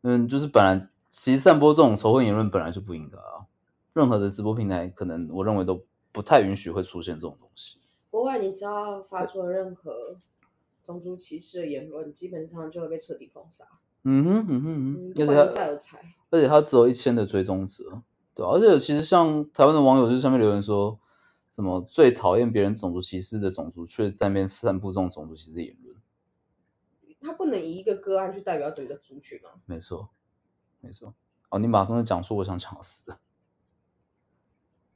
嗯，就是本来其实散播这种仇恨言论本来就不应该啊。任何的直播平台可能我认为都不太允许会出现这种东西。国外你只要发出了任何种族歧视的言论，基本上就会被彻底封杀。嗯哼嗯哼嗯而且他再有才，而且他只有一千的追踪者，对啊、而且其实像台湾的网友就上面留言说，什么最讨厌别人种族歧视的种族，却在那边散布这种种族歧视言论。他不能以一个个案去代表整个族群啊。没错，没错。哦，你马上就讲出我想讲的事，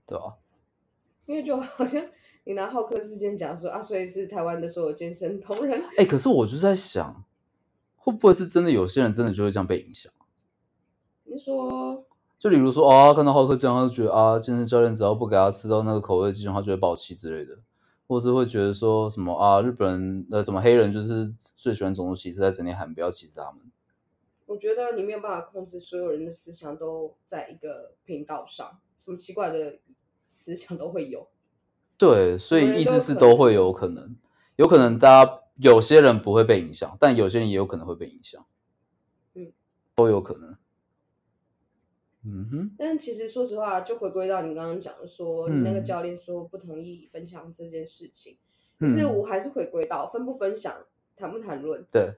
对吧、因为就好像你拿浩克事件讲说啊，所以是台湾的所有健身同仁，哎、可是我就在想，会不会是真的有些人真的就会这样被影响？你说就比如说啊，看到浩克这样，他就觉得啊，健身教练只要不给他吃到那个口味的鸡胸，他就会爆气之类的，或是会觉得说什么啊，日本人呃什么黑人就是最喜欢种族歧视，在整天喊不要歧视他们。我觉得你没有办法控制所有人的思想都在一个频道上，什么奇怪的思想都会有。对，所以意思是都会有可能，有可能大家有些人不会被影响，但有些人也有可能会被影响，嗯，都有可能。嗯哼，但其实说实话，就回归到你刚刚讲的说，你那个嗯。教练说不同意分享这件事情，可是嗯。我还是回归到分不分享、谈不谈论，对，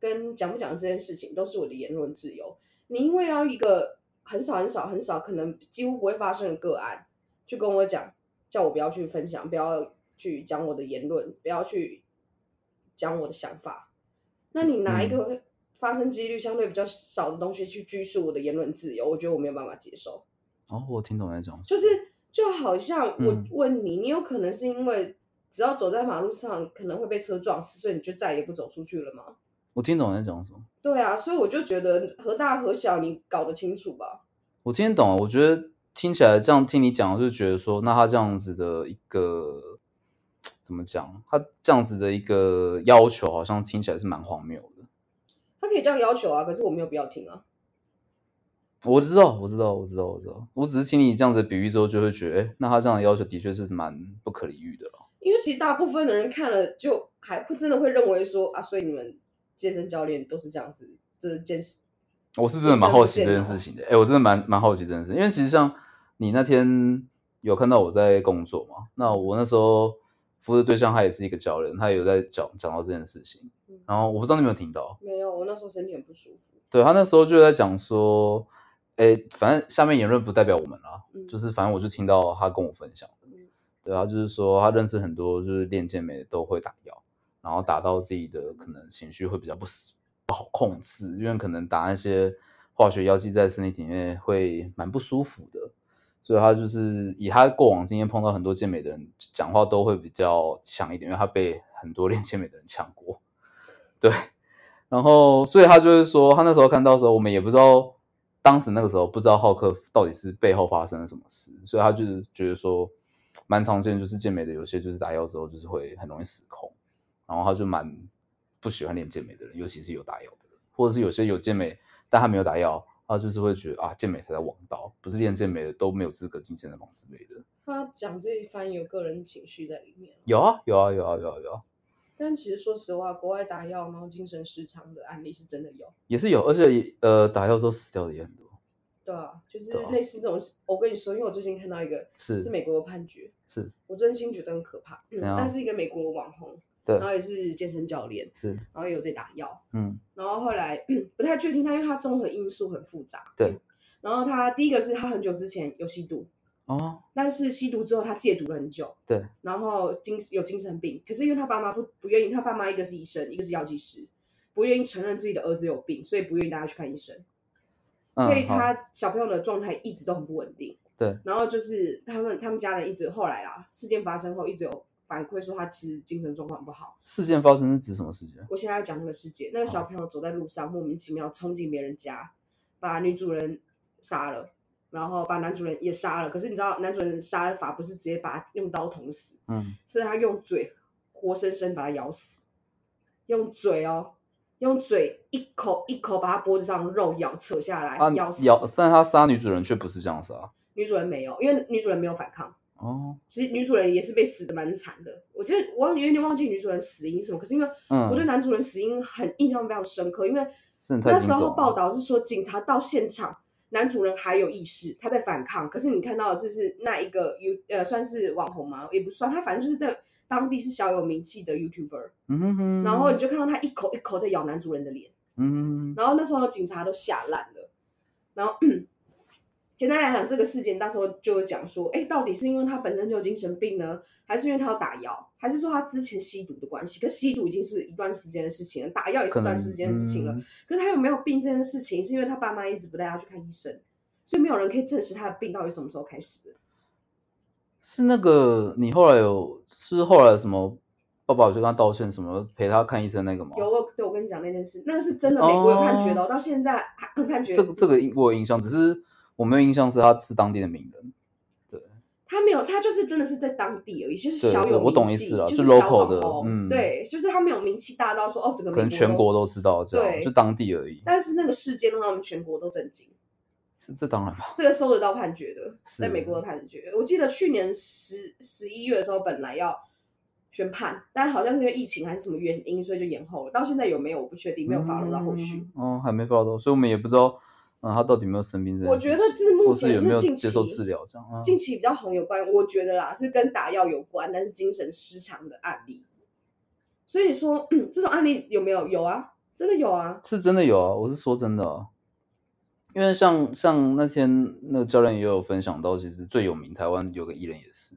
跟讲不讲这件事情，都是我的言论自由。你因为要一个很少很少很少，可能几乎不会发生的个案，去跟我讲，叫我不要去分享，不要去讲我的言论，不要去讲我的想法。那你拿一个发生几率相对比较少的东西去拘束我的言论自由，我觉得我没有办法接受。哦，我听懂你在讲什么。就是就好像我嗯问你，你有可能是因为只要走在马路上可能会被车撞死，所以你就再也不走出去了吗？我听懂你在讲什么。对啊，所以我就觉得和大和小你搞得清楚吧。我听得懂，我觉得听起来这样听你讲，我就觉得说，那他这样子的一个怎么讲？他这样子的一个要求，好像听起来是蛮荒谬的。他可以这样要求啊，可是我没有必要听啊。我知道，我知道，我知道，我知道。我只是听你这样子比喻之后，就会觉得，哎，那他这样的要求的确是蛮不可理喻的了。因为其实大部分的人看了，就还会真的会认为说啊，所以你们健身教练都是这样子，这健身我是真的蛮好奇这件事情的，哎，我真的蛮蛮好奇这件事，因为其实像你那天有看到我在工作嘛，那我那时候服务的对象他也是一个教练，他也有在讲讲到这件事情嗯，然后我不知道你有没有听到，没有，我那时候身体很不舒服。对他那时候就在讲说，哎，反正下面言论不代表我们啦，嗯就是反正我就听到他跟我分享的嗯，对啊就是说他认识很多就是练健美都会打药，然后打到自己的可能情绪会比较不死不好控制，因为可能打那些化学药剂在身体里面会蛮不舒服的，所以他就是以他过往经验碰到很多健美的人讲话都会比较强一点，因为他被很多练健美的人抢过，对，然后所以他就是说他那时候看到的时候，我们也不知道当时那个时候不知道浩克到底是背后发生了什么事，所以他就是觉得说蛮常见，就是健美的有些就是打药之后就是会很容易失控，然后他就蛮不喜欢练健美的人，尤其是有打药的人，或者是有些有健美但他没有打药，他就是会觉得啊健美才在王道，不是练健美的都没有资格进健身房之类的。他讲这一番有个人情绪在里面，有啊有啊有啊有啊有啊，但其实说实话，国外打药然后精神失常的案例是真的有。也是有，而且呃打药之后死掉的也很多，对啊，就是类似这种，我跟你说，因为我最近看到一个是。是美国的判决，是。我真心觉得很可怕。嗯但是一个美国网红，对。然后也是健身教练，是。然后也有在打药，嗯。然后后来 不太确定他，因为他综合因素很复杂。对，然后他第一个是他很久之前有吸毒，哦但是吸毒之后他戒毒了很久，对然后精有精神病，可是因为他爸妈不不愿意，他爸妈一个是医生，一个是药剂师，不愿意承认自己的儿子有病，所以不愿意带他去看医生。嗯所以他小朋友的状态一直都很不稳定。对，然后就是他们他们家人一直后来啦，事件发生后一直有反馈说他其实精神状况不好。事件发生是指什么事件？我现在要讲那个事件，那个小朋友走在路上莫名其妙冲进别人家，把女主人杀了，然后把男主人也杀了。可是你知道男主人杀法不是直接把他用刀捅死，嗯是他用嘴活生生把他咬死，用嘴哦，用嘴一口一口把他脖子上的肉咬扯下来，啊咬死。咬，但是他杀女主人却不是这样杀女主人没有，因为女主人没有反抗。哦，其实女主人也是被死的蛮惨的。我觉得我有点忘记女主人死因是什么，可是因为嗯我对男主人死因很印象非常深刻，因为那时候报道是说警察到现场，男主人还有意识，他在反抗。可是你看到的是是那一个 You 呃算是网红吗？也不算，他反正就是在当地是小有名气的 YouTuber。嗯哼哼，然后你就看到他一口一口在咬男主人的脸，嗯，然后那时候警察都吓烂了，然后简单来讲，这个事件到时候就有讲说，哎，到底是因为他本身就有精神病呢，还是因为他要打药，还是说他之前吸毒的关系？可吸毒已经是一段时间的事情了，打药也是一段时间的事情了。嗯可是他有没有病这件事情，是因为他爸妈一直不带他去看医生，所以没有人可以证实他的病到底什么时候开始的。是那个你后来有是后来什么爸爸就跟他道歉什么陪他看医生那个吗？有我对我跟你讲那件事，那个是真的，美国有判决的哦，到现在还判决。这个这个我有印象，只是我没有印象是他是当地的名人。他没有，他就是真的是在当地而已，就是小有名气，我懂意思了就就是 local 的嗯对，就是他没有名气大到说哦，整个可能全国都知道，这样对就当地而已。但是那个事件让他们全国都震惊，是这当然吧，这个收得到判决的，在美国的判决。我记得去年十十一月的时候，本来要宣判，但好像是因为疫情还是什么原因，所以就延后了。到现在有没有我不确定，没有发落到后续。嗯。哦，还没发到，所以我们也不知道，嗯，他到底有没有生病这。我觉得这是目或是有没有前就是近期接受治疗这样。啊近期比较红有关，我觉得啦是跟打药有关，但是精神失常的案例。所以你说 这种案例有没有？有啊，真的有啊。是真的有啊，我是说真的啊。因为像像那天那个教练也有分享到，其实最有名台湾有个艺人也是，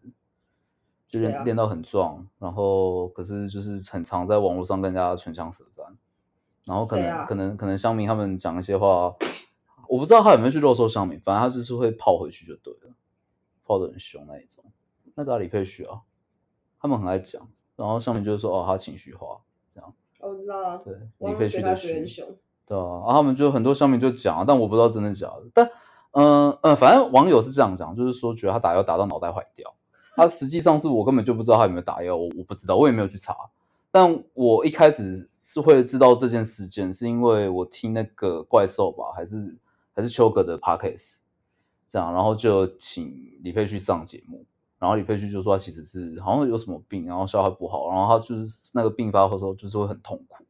就谁啊练练到很壮，然后可是就是很常在网络上跟人家唇枪舌战，然后可能、啊可能可能乡民他们讲一些话，我不知道他有没有去肉搜上面，反正他就是会泡回去就对了，泡的很凶那一种。那个啊李佩旭啊，他们很爱讲，然后上面就是说哦他情绪化这样，哦我知道啊，对我李佩旭的觉得他觉得很。凶。对啊，然后他们就很多上面就讲啊，但我不知道真的假的。但嗯嗯呃，反正网友是这样讲，就是说觉得他打药打到脑袋坏掉。他实际上是我根本就不知道他有没有打药，我我不知道，我也没有去查。但我一开始是会知道这件事件，是因为我听那个怪兽吧，还是还是秋哥的 podcast 这样，然后就请李佩去上节目，然后李佩旭就说他其实是好像有什么病，然后消化不好，然后他就是那个病发的时候就是会很痛苦。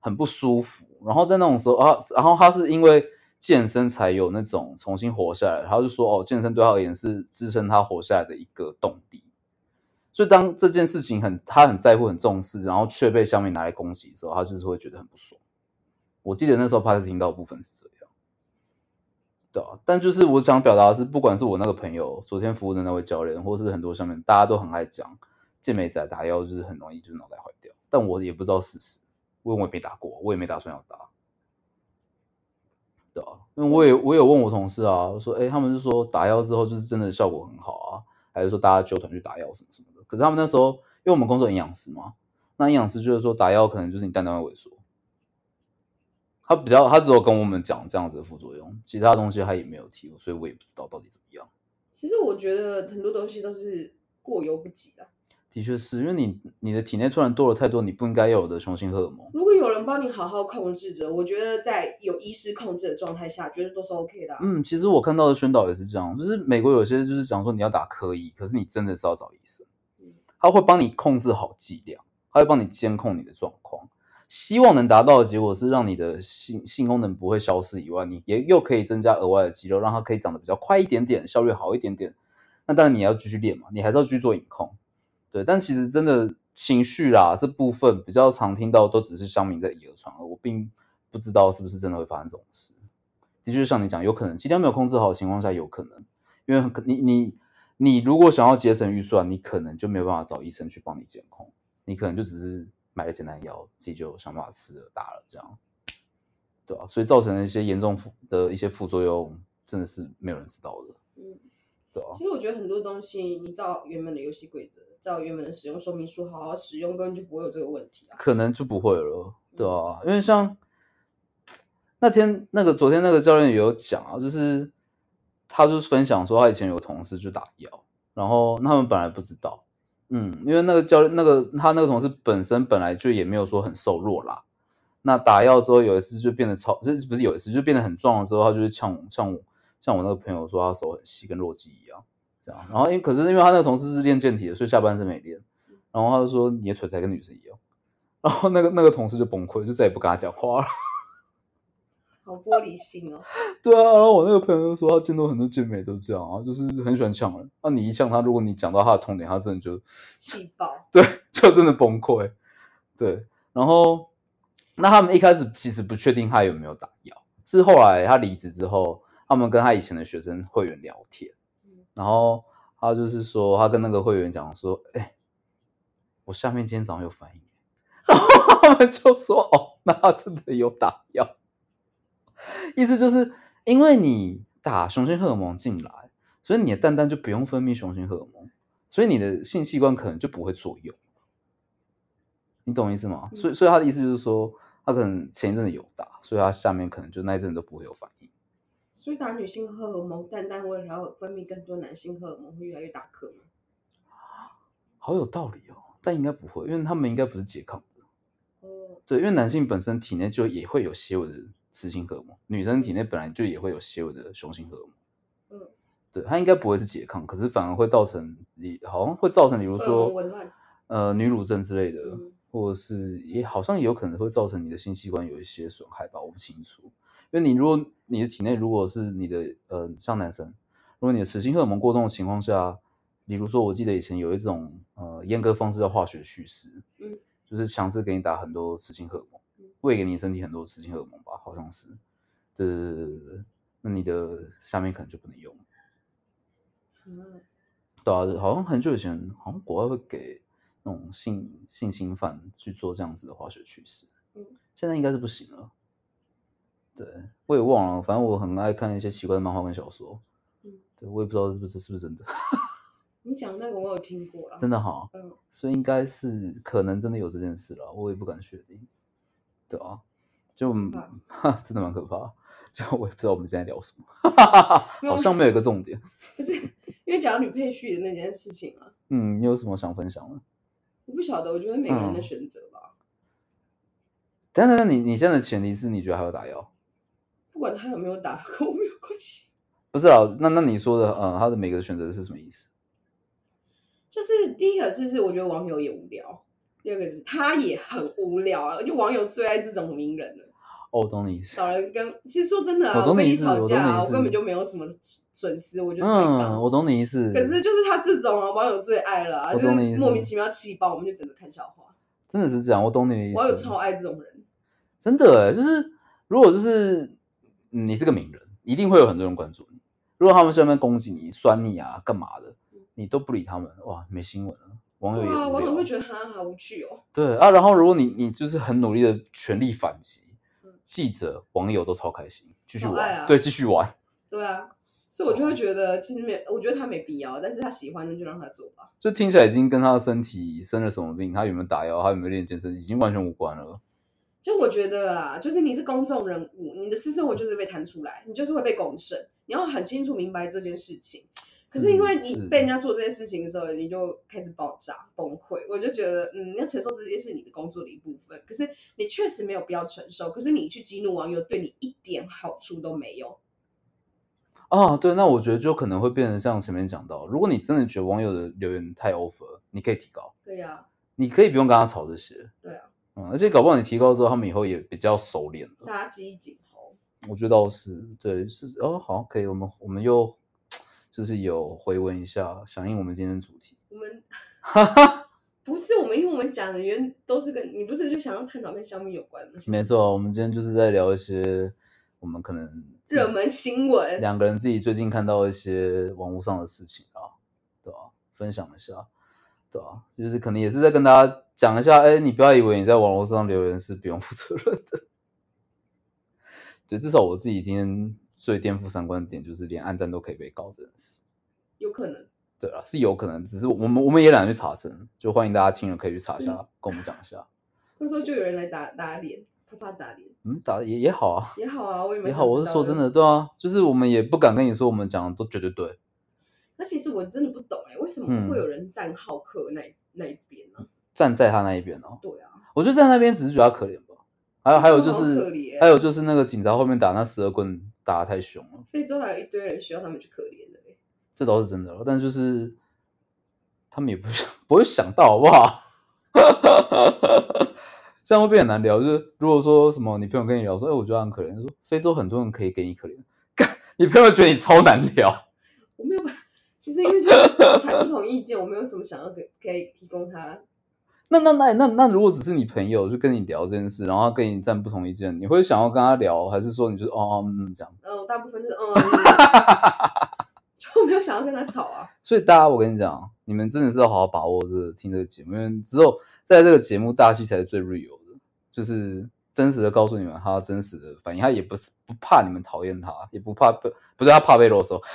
很不舒服，然后在那种时候啊，然后他是因为健身才有那种重新活下来，他就说哦，健身对他而言是支撑他活下来的一个动力。所以当这件事情很他很在乎、很重视，然后却被小米拿来攻击的时候，他就是会觉得很不爽。我记得那时候开始听到的部分是这样，对啊，但就是我想表达的是，不管是我那个朋友昨天服务的那位教练，或是很多上面大家都很爱讲健美仔打药就是很容易就是脑袋坏掉，但我也不知道事实。因为我也没打过，我也没打算要打，对啊，因为我也我有问我同事啊，我说，哎、他们是说打药之后就是真的效果很好啊，还是说大家揪团去打药什么什么的？可是他们那时候，因为我们工作营养师嘛，那营养师就是说打药可能就是你蛋蛋会萎缩，他比较他只有跟我们讲这样子的副作用，其他东西他也没有提，所以我也不知道到底怎么样。其实我觉得很多东西都是过犹不及的。的确是因为你你的体内突然多了太多你不应该有的雄性荷尔蒙，如果有人帮你好好控制着，我觉得在有医师控制的状态下，绝对都是 OK 的啊、嗯，其实我看到的宣导也是这样，就是美国有些就是讲说你要打科医，可是你真的是要找医生嗯，他会帮你控制好剂量，他会帮你监控你的状况，希望能达到的结果是让你的性性功能不会消失以外，你也又可以增加额外的肌肉，让它可以长得比较快一点点，效率好一点点。那当然你要继续练嘛，你还是要去做隐控，对。但其实真的情绪啦这部分比较常听到都只是乡民在以讹传讹，我并不知道是不是真的会发生这种事。的确像你讲，有可能剂量没有控制好的情况下，有可能，因为你你你如果想要节省预算，你可能就没有办法找医生去帮你监控，你可能就只是买了简单药，自己就想办法吃了打了这样，对啊、所以造成了一些严重副的一些副作用，真的是没有人知道的，嗯，对啊、其实我觉得很多东西，你照原本的游戏规则，照原本的使用说明书好好使用，根本就不会有这个问题啊。可能就不会了，对啊，因为像那天那个昨天那个教练也有讲啊，就是他就是分享说他以前有同事就打药，然后他们本来不知道，嗯，因为那个教练那个他那个同事本身本来就也没有说很瘦弱啦，那打药之后有一次就变得超，这不是有一次就变得很壮的时候，他就是像我像我像我那个朋友说他手很细，跟弱鸡一样这样，然后因可是因为他那个同事是练健体的，所以下半身没练，然后他就说你的腿才跟女生一样。然后那个那个同事就崩溃，就再也不跟他讲话了。好玻璃心哦。对啊，然后我那个朋友就说，他见到很多健美都这样啊，就是很喜欢呛人。那、你一呛他，如果你讲到他的痛点，他真的就气爆。对，就真的崩溃。对，然后那他们一开始其实不确定他有没有打药，是后来他离职之后，他们跟他以前的学生会员聊天，然后他就是说，他跟那个会员讲说，哎、我下面今天早上有反应，然后他们就说，哦，那他真的有打药，意思就是因为你打雄性荷尔蒙进来，所以你的蛋蛋就不用分泌雄性荷尔蒙，所以你的性器官可能就不会作用。你懂意思吗？所以，所以他的意思就是说，他可能前一阵子有打，所以他下面可能就那一阵子都不会有反应。所以打女性荷尔蒙，蛋蛋为了要分泌更多男性荷尔蒙，会越来越大颗吗？好有道理哦，但应该不会，因为他们应该不是拮抗的。哦，对，因为男性本身体内就也会有些微的雌性荷尔蒙，女生体内本来就也会有些有的雄性荷尔蒙。嗯，对，它应该不会是拮抗，可是反而会造成你好像会造成，比如说。呃女乳症之类的，嗯或者是也好像也有可能会造成你的性器官有一些损害吧，我不清楚。因为你如果你的体内如果是你的呃像男生，如果你的雌性荷尔蒙过动的情况下，比如说我记得以前有一种呃阉割方式叫化学去势，嗯，就是强制给你打很多雌性荷尔蒙嗯，喂给你身体很多雌性荷尔蒙吧，好像是。对对对对对对，那你的下面可能就不能用。嗯，对啊，好像很久以前，好像国外会给那种性性侵犯去做这样子的化学去势，嗯，现在应该是不行了。对，我也忘了，反正我很爱看一些奇怪的漫画跟小说，嗯对我也不知道是不是是不是真的，你讲那个我有听过啊。真的哈，嗯，所以应该是可能真的有这件事了，我也不敢确定。对啊，就怕 真的蛮可怕，就我也不知道我们现在聊什么，好像没有一个重点。不是因为讲女配序的那件事情啊，嗯，你有什么想分享的？我不晓得，我觉得每个人的嗯选择吧，等一下等等，你你现在的前提是你觉得还要打药？不管他有没有打，跟我没有关系。不是啊，那那你说的，嗯，他的每个选择是什么意思？就是第一个是是我觉得网友也无聊，第二个是他也很无聊啊，就网友最爱这种名人了。哦，我懂你意思。少人跟，其实说真的啊，我懂跟你你意思我懂吵架我根本就没有什么损失，我觉得太棒嗯，我懂你意思。可是就是他这种啊，网友最爱了啊，就是莫名其妙气爆，我们就等着看笑话。真的是这样，我懂你的意思。网友超爱这种人，真的哎，就是如果就是嗯你是个名人，一定会有很多人关注你。如果他们下面攻击你、酸你啊、干嘛的，你都不理他们，哇，没新闻了。网友也网友会觉得他好无趣哦。对啊，然后如果你你就是很努力的全力反击嗯，记者、网友都超开心，继续玩，对，继续玩。对啊，所以我就会觉得其实没，我觉得他没必要，但是他喜欢的就让他做吧。就听起来已经跟他的身体生了什么病，他有没有打药，他有没有练健身，已经完全无关了。就我觉得啦，就是你是公众人物，你的私生活就是被弹出来，你就是会被公审，你要很清楚明白这件事情。可是因为你被人家做这些事情的时候，你就开始爆炸崩溃。我就觉得，嗯，你要承受这些是你的工作的一部分，可是你确实没有必要承受。可是你去激怒网友，对你一点好处都没有。啊，对，那我觉得就可能会变成像前面讲到，如果你真的觉得网友的留言太 over，你可以提高，对呀、你可以不用跟他吵这些，对啊，嗯，而且搞不好你提高之后，他们以后也比较熟练了。杀鸡儆猴。我觉得倒是，对，是哦，好，可以，我们我们又就是有回温一下，响应我们今天的主题。我们 不是我们，因为我们讲的原都是跟你不是就想要探讨跟小米有关的，没错，我们今天就是在聊一些我们可能热门新闻。两个人自己最近看到一些网络上的事情啊，对吧、分享一下，对吧、就是可能也是在跟大家讲一下，哎，你不要以为你在网络上留言是不用负责任的。对，至少我自己今天最颠覆三观的点就是连暗战都可以被告这件事。有可能，对啊，是有可能，只是我们我们也懒得去查证，就欢迎大家听了可以去查一下，跟我们讲一下。那时候就有人来打打脸，啪啪打脸嗯，打得也也好啊，也好啊，我也蛮也好。我是说真的，，对啊，就是我们也不敢跟你说我们讲的都绝对对。那其实我真的不懂哎、为什么嗯会有人站浩克那那一边呢、站在他那一边哦，对啊，我觉得站在那边只是觉得他可怜吧。还有还有就是还有就是那个警察后面打那十二棍打的太凶了，非洲还有一堆人需要他们去可怜的、欸，这倒是真的了。但就是他们也不想 不会想到好不好？这样会变很难聊。就是如果说什么你朋友跟你聊说，哎、我觉得很可怜，说非洲很多人可以给你可怜，你朋友觉得你超难聊。我没有办，其实因为就是产不同意见，我没有什么想要给可以提供他。那那那那那，如果只是你朋友就跟你聊这件事，然后跟你站不同意见，你会想要跟他聊，还是说你就是哦哦嗯这样？嗯，大部分就是嗯，就没有想要跟他吵啊。所以大家，我跟你讲，你们真的是要好好把握这个听这个节目，因为只有在这个节目，大西才是最 real 的，就是真实的告诉你们他真实的反应，他也不是不怕你们讨厌他，也不怕被不对，他怕被啰嗦。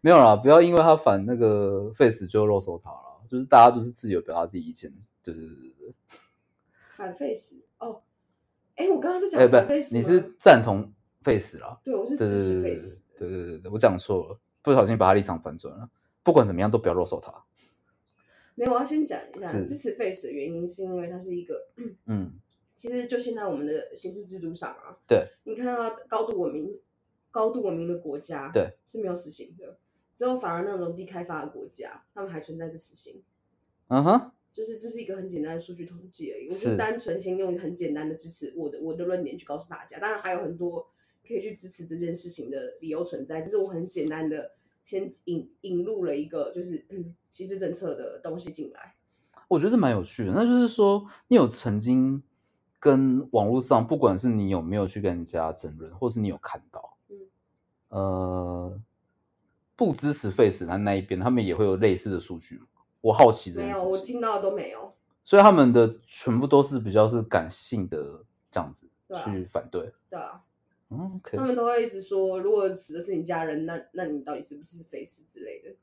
没有啦，不要因为他反那个 face 就啰嗦他了，就是大家都是自由表达自己意见，对对对对对。反 face 哦，哎，我刚刚是讲哎，反不，face，你是赞同 face 啦？对，我是支持 face。对对对对，我讲错了，不小心把他立场反转了。不管怎么样，都不要肉搜他。没有，我要先讲一下支持 face 的原因，是因为它是一个，嗯，其实就现在我们的刑事制度上啊，对，你看到高度文明、高度文明的国家，对，是没有死刑的，只有反而那种低开发的国家，他们还存在着死刑。嗯哼，就是这是一个很简单的数据统计而已，我是就单纯先用很简单的支持我的我的论点去告诉大家，当然还有很多可以去支持这件事情的理由存在，只是我很简单的先引引入了一个就是嗯歧视政策的东西进来。我觉得这蛮有趣的。那就是说，你有曾经跟网络上，不管是你有没有去跟人家争论，或是你有看到，嗯呃，不支持 Face 那那一边，他们也会有类似的数据吗？我好奇这没有，件事情。我听到的都没有。所以他们的全部都是比较是感性的这样子对啊去反对。对啊，嗯，OK，他们都会一直说，如果死的是你家人，那那你到底是不是 face 之类的？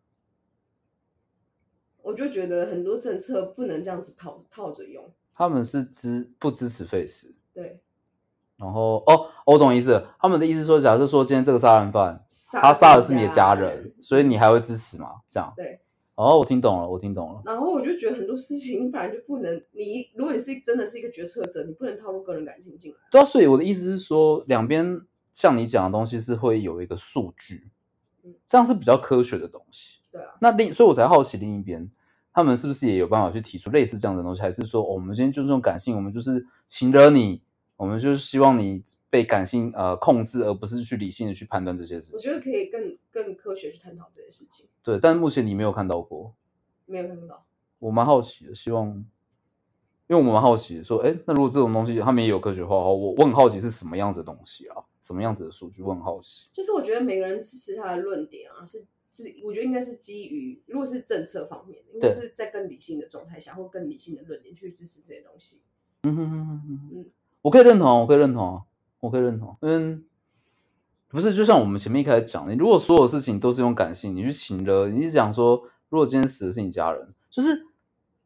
我就觉得很多政策不能这样子套套着用。他们是支不支持 Face，对，然后哦，我懂意思。他们的意思说，假设说今天这个杀人犯他他杀的是你的家人，所以你还会支持吗？这样？对。哦，我听懂了，我听懂了。然后我就觉得很多事情本来就不能，你如果你是真的是一个决策者，你不能套入个人感情进来。对啊，所以我的意思是说，两边像你讲的东西是会有一个数据嗯，这样是比较科学的东西。对啊，那另，所以我才好奇另一边，他们是不是也有办法去提出类似这样的东西，还是说、哦我们今天就是用感性，我们就是情惹你，我们就是希望你被感性呃控制，而不是去理性的去判断这些事情。我觉得可以更更科学去探讨这些事情。对，但目前你没有看到过，没有看到，我蛮好奇的，希望，因为我们蛮好奇的，说，哎，那如果这种东西他们也有科学化的话，我我很好奇是什么样子的东西啊，什么样子的数据，我很好奇。就是我觉得每个人支持他的论点啊，是是我觉得应该是基于，如果是政策方面，应该对是在更理性的状态下，或更理性的论点去支持这些东西。嗯哼哼哼哼嗯，我可以认同，我可以认同，我可以认同，嗯不是就像我们前面一开始讲，你如果所有事情都是用感性，你去情了，你是讲说，如果今天死的是你家人，就是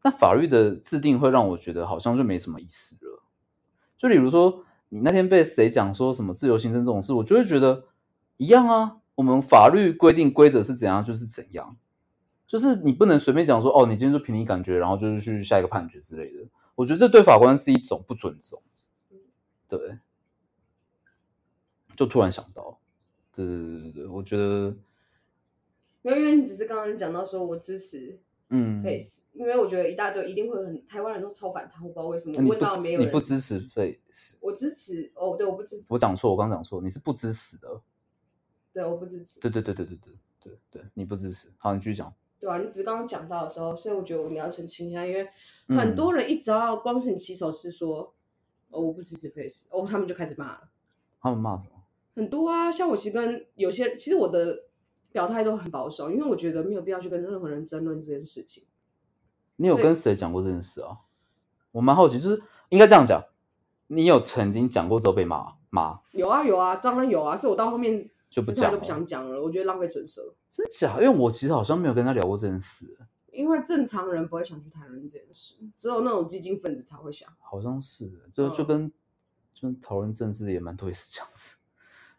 那法律的制定会让我觉得好像就没什么意思了。就例如说，你那天被谁讲说什么自由新生这种事，我就会觉得一样啊，我们法律规定规则是怎样就是怎样，就是你不能随便讲说哦，你今天就凭你感觉，然后就是去下一个判决之类的。我觉得这对法官是一种不尊重。对，就突然想到，对对对对对，我觉得，没有，因为你只是刚刚讲到说我支持嗯，face，、因为我觉得一大堆一定会很台湾人都超反他，我不知道为什么。问到没有人你不支持 face，我支持哦，对，我不支持，我讲错，我刚讲错，你是不支持的，对，我不支持，对对对对对对对对，你不支持，好，你继续讲，对啊，你只是刚刚讲到的时候，所以我觉得你要澄清一下，因为嗯。很多人一只要光是你起手是说哦我不支持 face，哦他们就开始骂了。他们骂什么？很多啊，像我其实跟有些，其实我的表态都很保守，因为我觉得没有必要去跟任何人争论这件事情。你有跟谁讲过这件事啊？我蛮好奇，就是应该这样讲，你有曾经讲过之后被骂骂，有啊有啊，当然有啊，所以我到后面就不讲了姿态都不想讲了，我觉得浪费唇舌，真假？因为我其实好像没有跟他聊过这件事，因为正常人不会想去谈论这件事，只有那种激进分子才会想。好像是，就就嗯。跟就讨论政治的也蛮多也是这样子，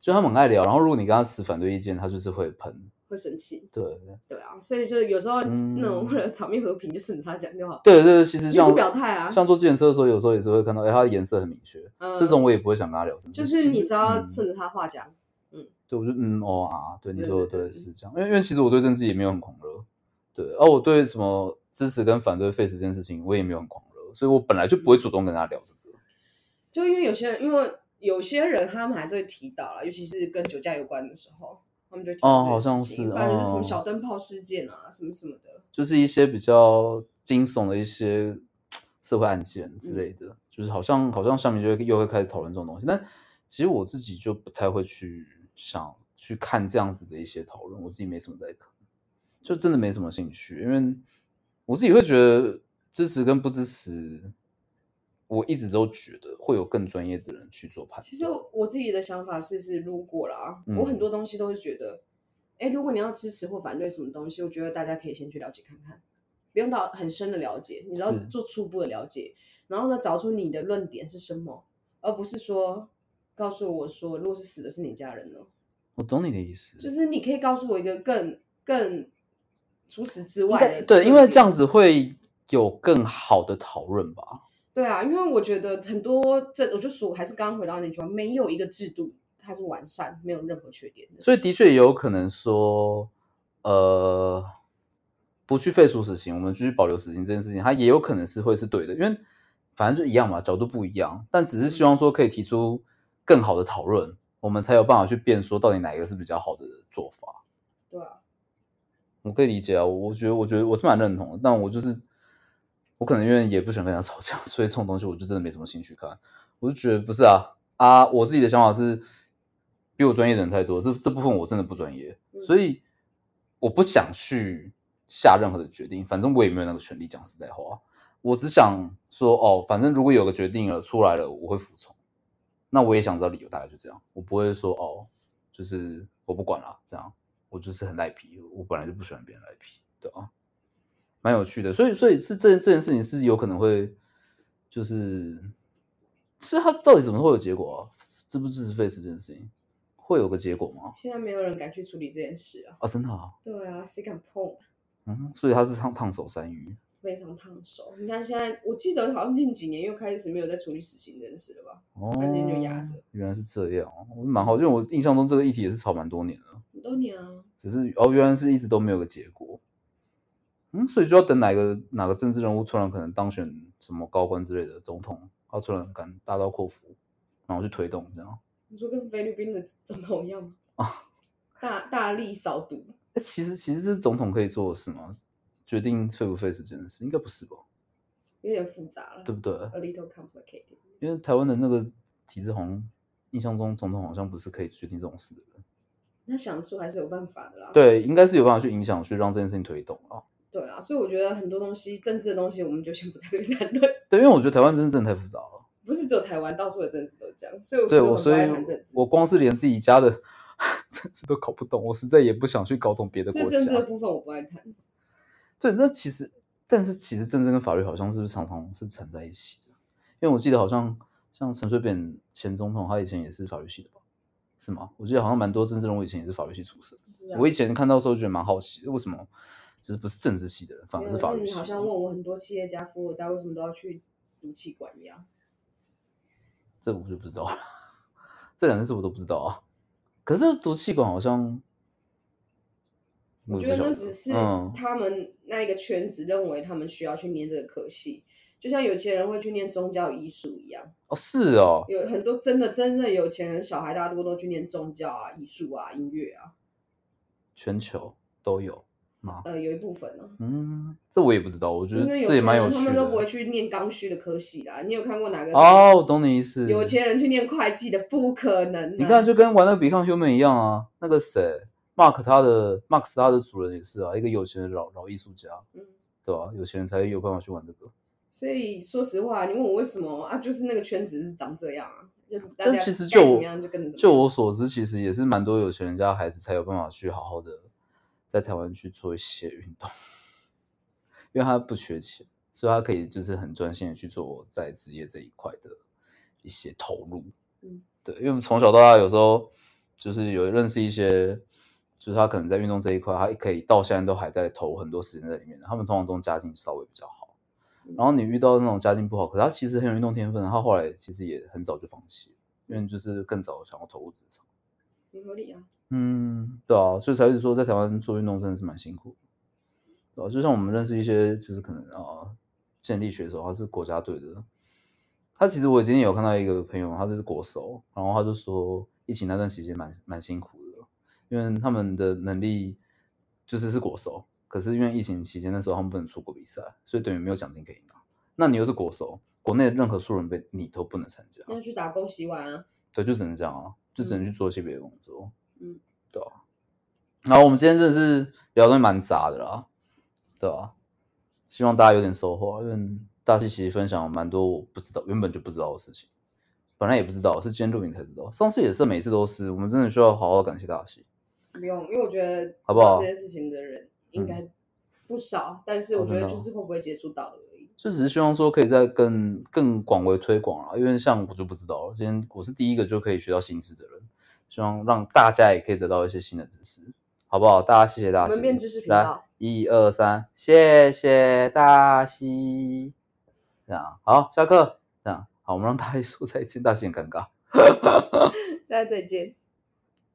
就他们很爱聊，然后如果你跟他持反对意见，他就是会喷，会生气，对。对啊，所以就是有时候嗯那种为了场面和平，就顺着他讲就好，对对，其实像表态啊，像坐计程车的时候，有时候也是会看到，哎，他的颜色很明确，嗯这种我也不会想跟他聊什么，就是你只要嗯。顺着他话讲，嗯对，我就嗯哦啊，对你说的对对对对。是这样，因为因为其实我对政治也没有很狂热，对，而、我对什么支持跟反对 face 这件事情，我也没有很狂热，所以我本来就不会主动跟他聊这个。就因为有些人，因为有些人他们还是会提到啦，尤其是跟酒驾有关的时候，他们就提好像是事情不然就是什么哦小灯泡事件啊，什么什么的。就是一些比较惊悚的一些社会案件之类的，就是好像好像下面就会又会开始讨论这种东西。但其实我自己就不太会去想去看这样子的一些讨论，我自己没什么在看，就真的没什么兴趣，因为我自己会觉得支持跟不支持。我一直都觉得会有更专业的人去做判断。其实我自己的想法是，是如果啦，嗯我很多东西都是觉得，哎、如果你要支持或反对什么东西，我觉得大家可以先去了解看看，不用到很深的了解，你只要做初步的了解，然后呢，找出你的论点是什么，而不是说告诉我说，如果是死的是你家人呢，我懂你的意思，就是你可以告诉我一个更更除此之外对，因为这样子会有更好的讨论吧。对啊，因为我觉得很多这，我就说还是刚刚回到那句话，没有一个制度它是完善，没有任何缺点的。所以的确也有可能说，呃，不去废除死刑，我们继续保留死刑这件事情，它也有可能是会是对的，因为反正就一样嘛，角度不一样，但只是希望说可以提出更好的讨论，我们才有办法去辩说到底哪一个是比较好的做法。对啊，我可以理解啊，我我觉得我觉得我是蛮认同的，但我就是我可能因为也不喜欢跟人家吵架，所以这种东西我就真的没什么兴趣看。我就觉得不是啊啊，我自己的想法是比我专业的人太多，这这部分我真的不专业，嗯所以我不想去下任何的决定，反正我也没有那个权利。讲实在话，我只想说哦，反正如果有个决定了出来了，我会服从。那我也想知道理由，大概就这样。我不会说哦，就是我不管了，这样我就是很赖皮，我本来就不喜欢别人赖皮，对啊，蛮有趣的。所以，所以是这这件事情是有可能会，就是是他到底怎么会有结果啊？支不支持 Face 这件事情会有个结果吗？现在没有人敢去处理这件事啊。啊，真的啊，对啊，谁敢碰？嗯，所以他是烫烫手山芋。非常烫手。你看现在，我记得好像近几年又开始没有在处理死刑这件事了吧？哦，反正就压着原来是这样哦，我蛮好，因为我印象中这个议题也是吵蛮多年了，很多年啊，只是哦，原来是一直都没有个结果。嗯，所以就要等哪个哪个政治人物突然可能当选什么高官之类的总统，他突然敢大刀阔斧，然后去推动这样。你说跟菲律宾的总统一样吗？啊，大大力扫毒，诶其实其实是总统可以做的事吗？决定废不废死这件事，应该不是吧？有点复杂了，对不对？？A little complicated。因为台湾的那个体制好像印象中总统好像不是可以决定这种事的人。那想做还是有办法的啦。对，应该是有办法去影响，去让这件事情推动啊。对啊，所以我觉得很多东西，政治的东西，我们就先不在这边谈论。对，因为我觉得台湾真的真的太复杂了。不是只有台湾，到处的政治都这样，所以我对我，所以。我光是连自己家的 政治都搞不懂，我实在也不想去搞懂别的国所以政治的家。部分我不爱谈。对，那其实，但是其实政治跟法律好像是不是常常是缠在一起的？因为我记得好像像陈水扁前总统，他以前也是法律系的吧？是吗？我记得好像蛮多政治人物以前也是法律系出身。啊我以前看到的时候就觉得蛮好奇的，为什么就是不是政治系的人，反而是法律系？你好像问我很多企业家、富二代为什么都要去读气管一样。这我就不知道了，这两件事我都不知道啊。可是读气管好像，我觉得那只是嗯他们那一个圈子认为他们需要去念这个科系，就像有钱人会去念宗教艺术一样。哦是哦，有很多真的真的有钱人，小孩大多都去念宗教啊、艺术啊、音乐啊，全球都有吗？呃，有一部分呢、嗯，这我也不知道，我觉得这也蛮有趣的他们都不会。去念刚需的科系啦。你有看过哪个哦，我懂你意思。有钱人去念会计的？不可能、啊。你看，就跟玩那个 Become Human 一样啊。那个谁，Mark 他的 Max 他的主人也是啊，一个有钱的老老艺术家，嗯，对吧、有钱人才有办法去玩这个。所以说实话，你问我为什么啊？就是那个圈子是长这样啊，就大这家其实就我该怎么样就跟着怎么就。我所知，其实也是蛮多有钱人家的孩子才有办法去好好的在台湾去做一些运动，因为他不缺钱，所以他可以就是很专心的去做在职业这一块的一些投入。嗯，对，因为我们从小到大有时候就是有认识一些，就是他可能在运动这一块，他可以到现在都还在投很多时间在里面。他们通常都家境稍微比较好，然后你遇到那种家境不好，可是他其实很有运动天分，他后来其实也很早就放弃了，因为就是更早想要投入职场。很合理啊。嗯，对啊，所以才一直说在台湾做运动真的是蛮辛苦的，对吧、就像我们认识一些就是可能啊健力选手，他是国家队的，他其实我今天有看到一个朋友，他就是国手，然后他就说疫情那段期间蛮蛮辛苦的，因为他们的能力就是是国手，可是因为疫情期间那时候他们不能出国比赛，所以等于没有奖金可以拿。那你又是国手，国内任何素人杯你都不能参加，要去打工洗碗啊。对，就只能这样啊，就只能去做一些别的工作。嗯，对啊。然后我们今天真的是聊的蛮杂的啦，对吧、希望大家有点收获啊，因为大西其实分享了蛮多我不知道、原本就不知道的事情，本来也不知道，是今天录影才知道。上次也是，每次都是，我们真的需要好好感谢大西。不用，因为我觉得好不好这件事情的人应该不少，但是我觉得就是会不会接触到而已。就只是希望说可以再更更广为推广啊，因为像我就不知道了，今天我是第一个就可以学到新知的人，希望让大家也可以得到一些新的知识，好不好？大家谢谢大家，我们变知识频来道，一二三，谢谢大西，这样好，下课，这样好，我们让大西说再见，大西很尴尬。大家再见。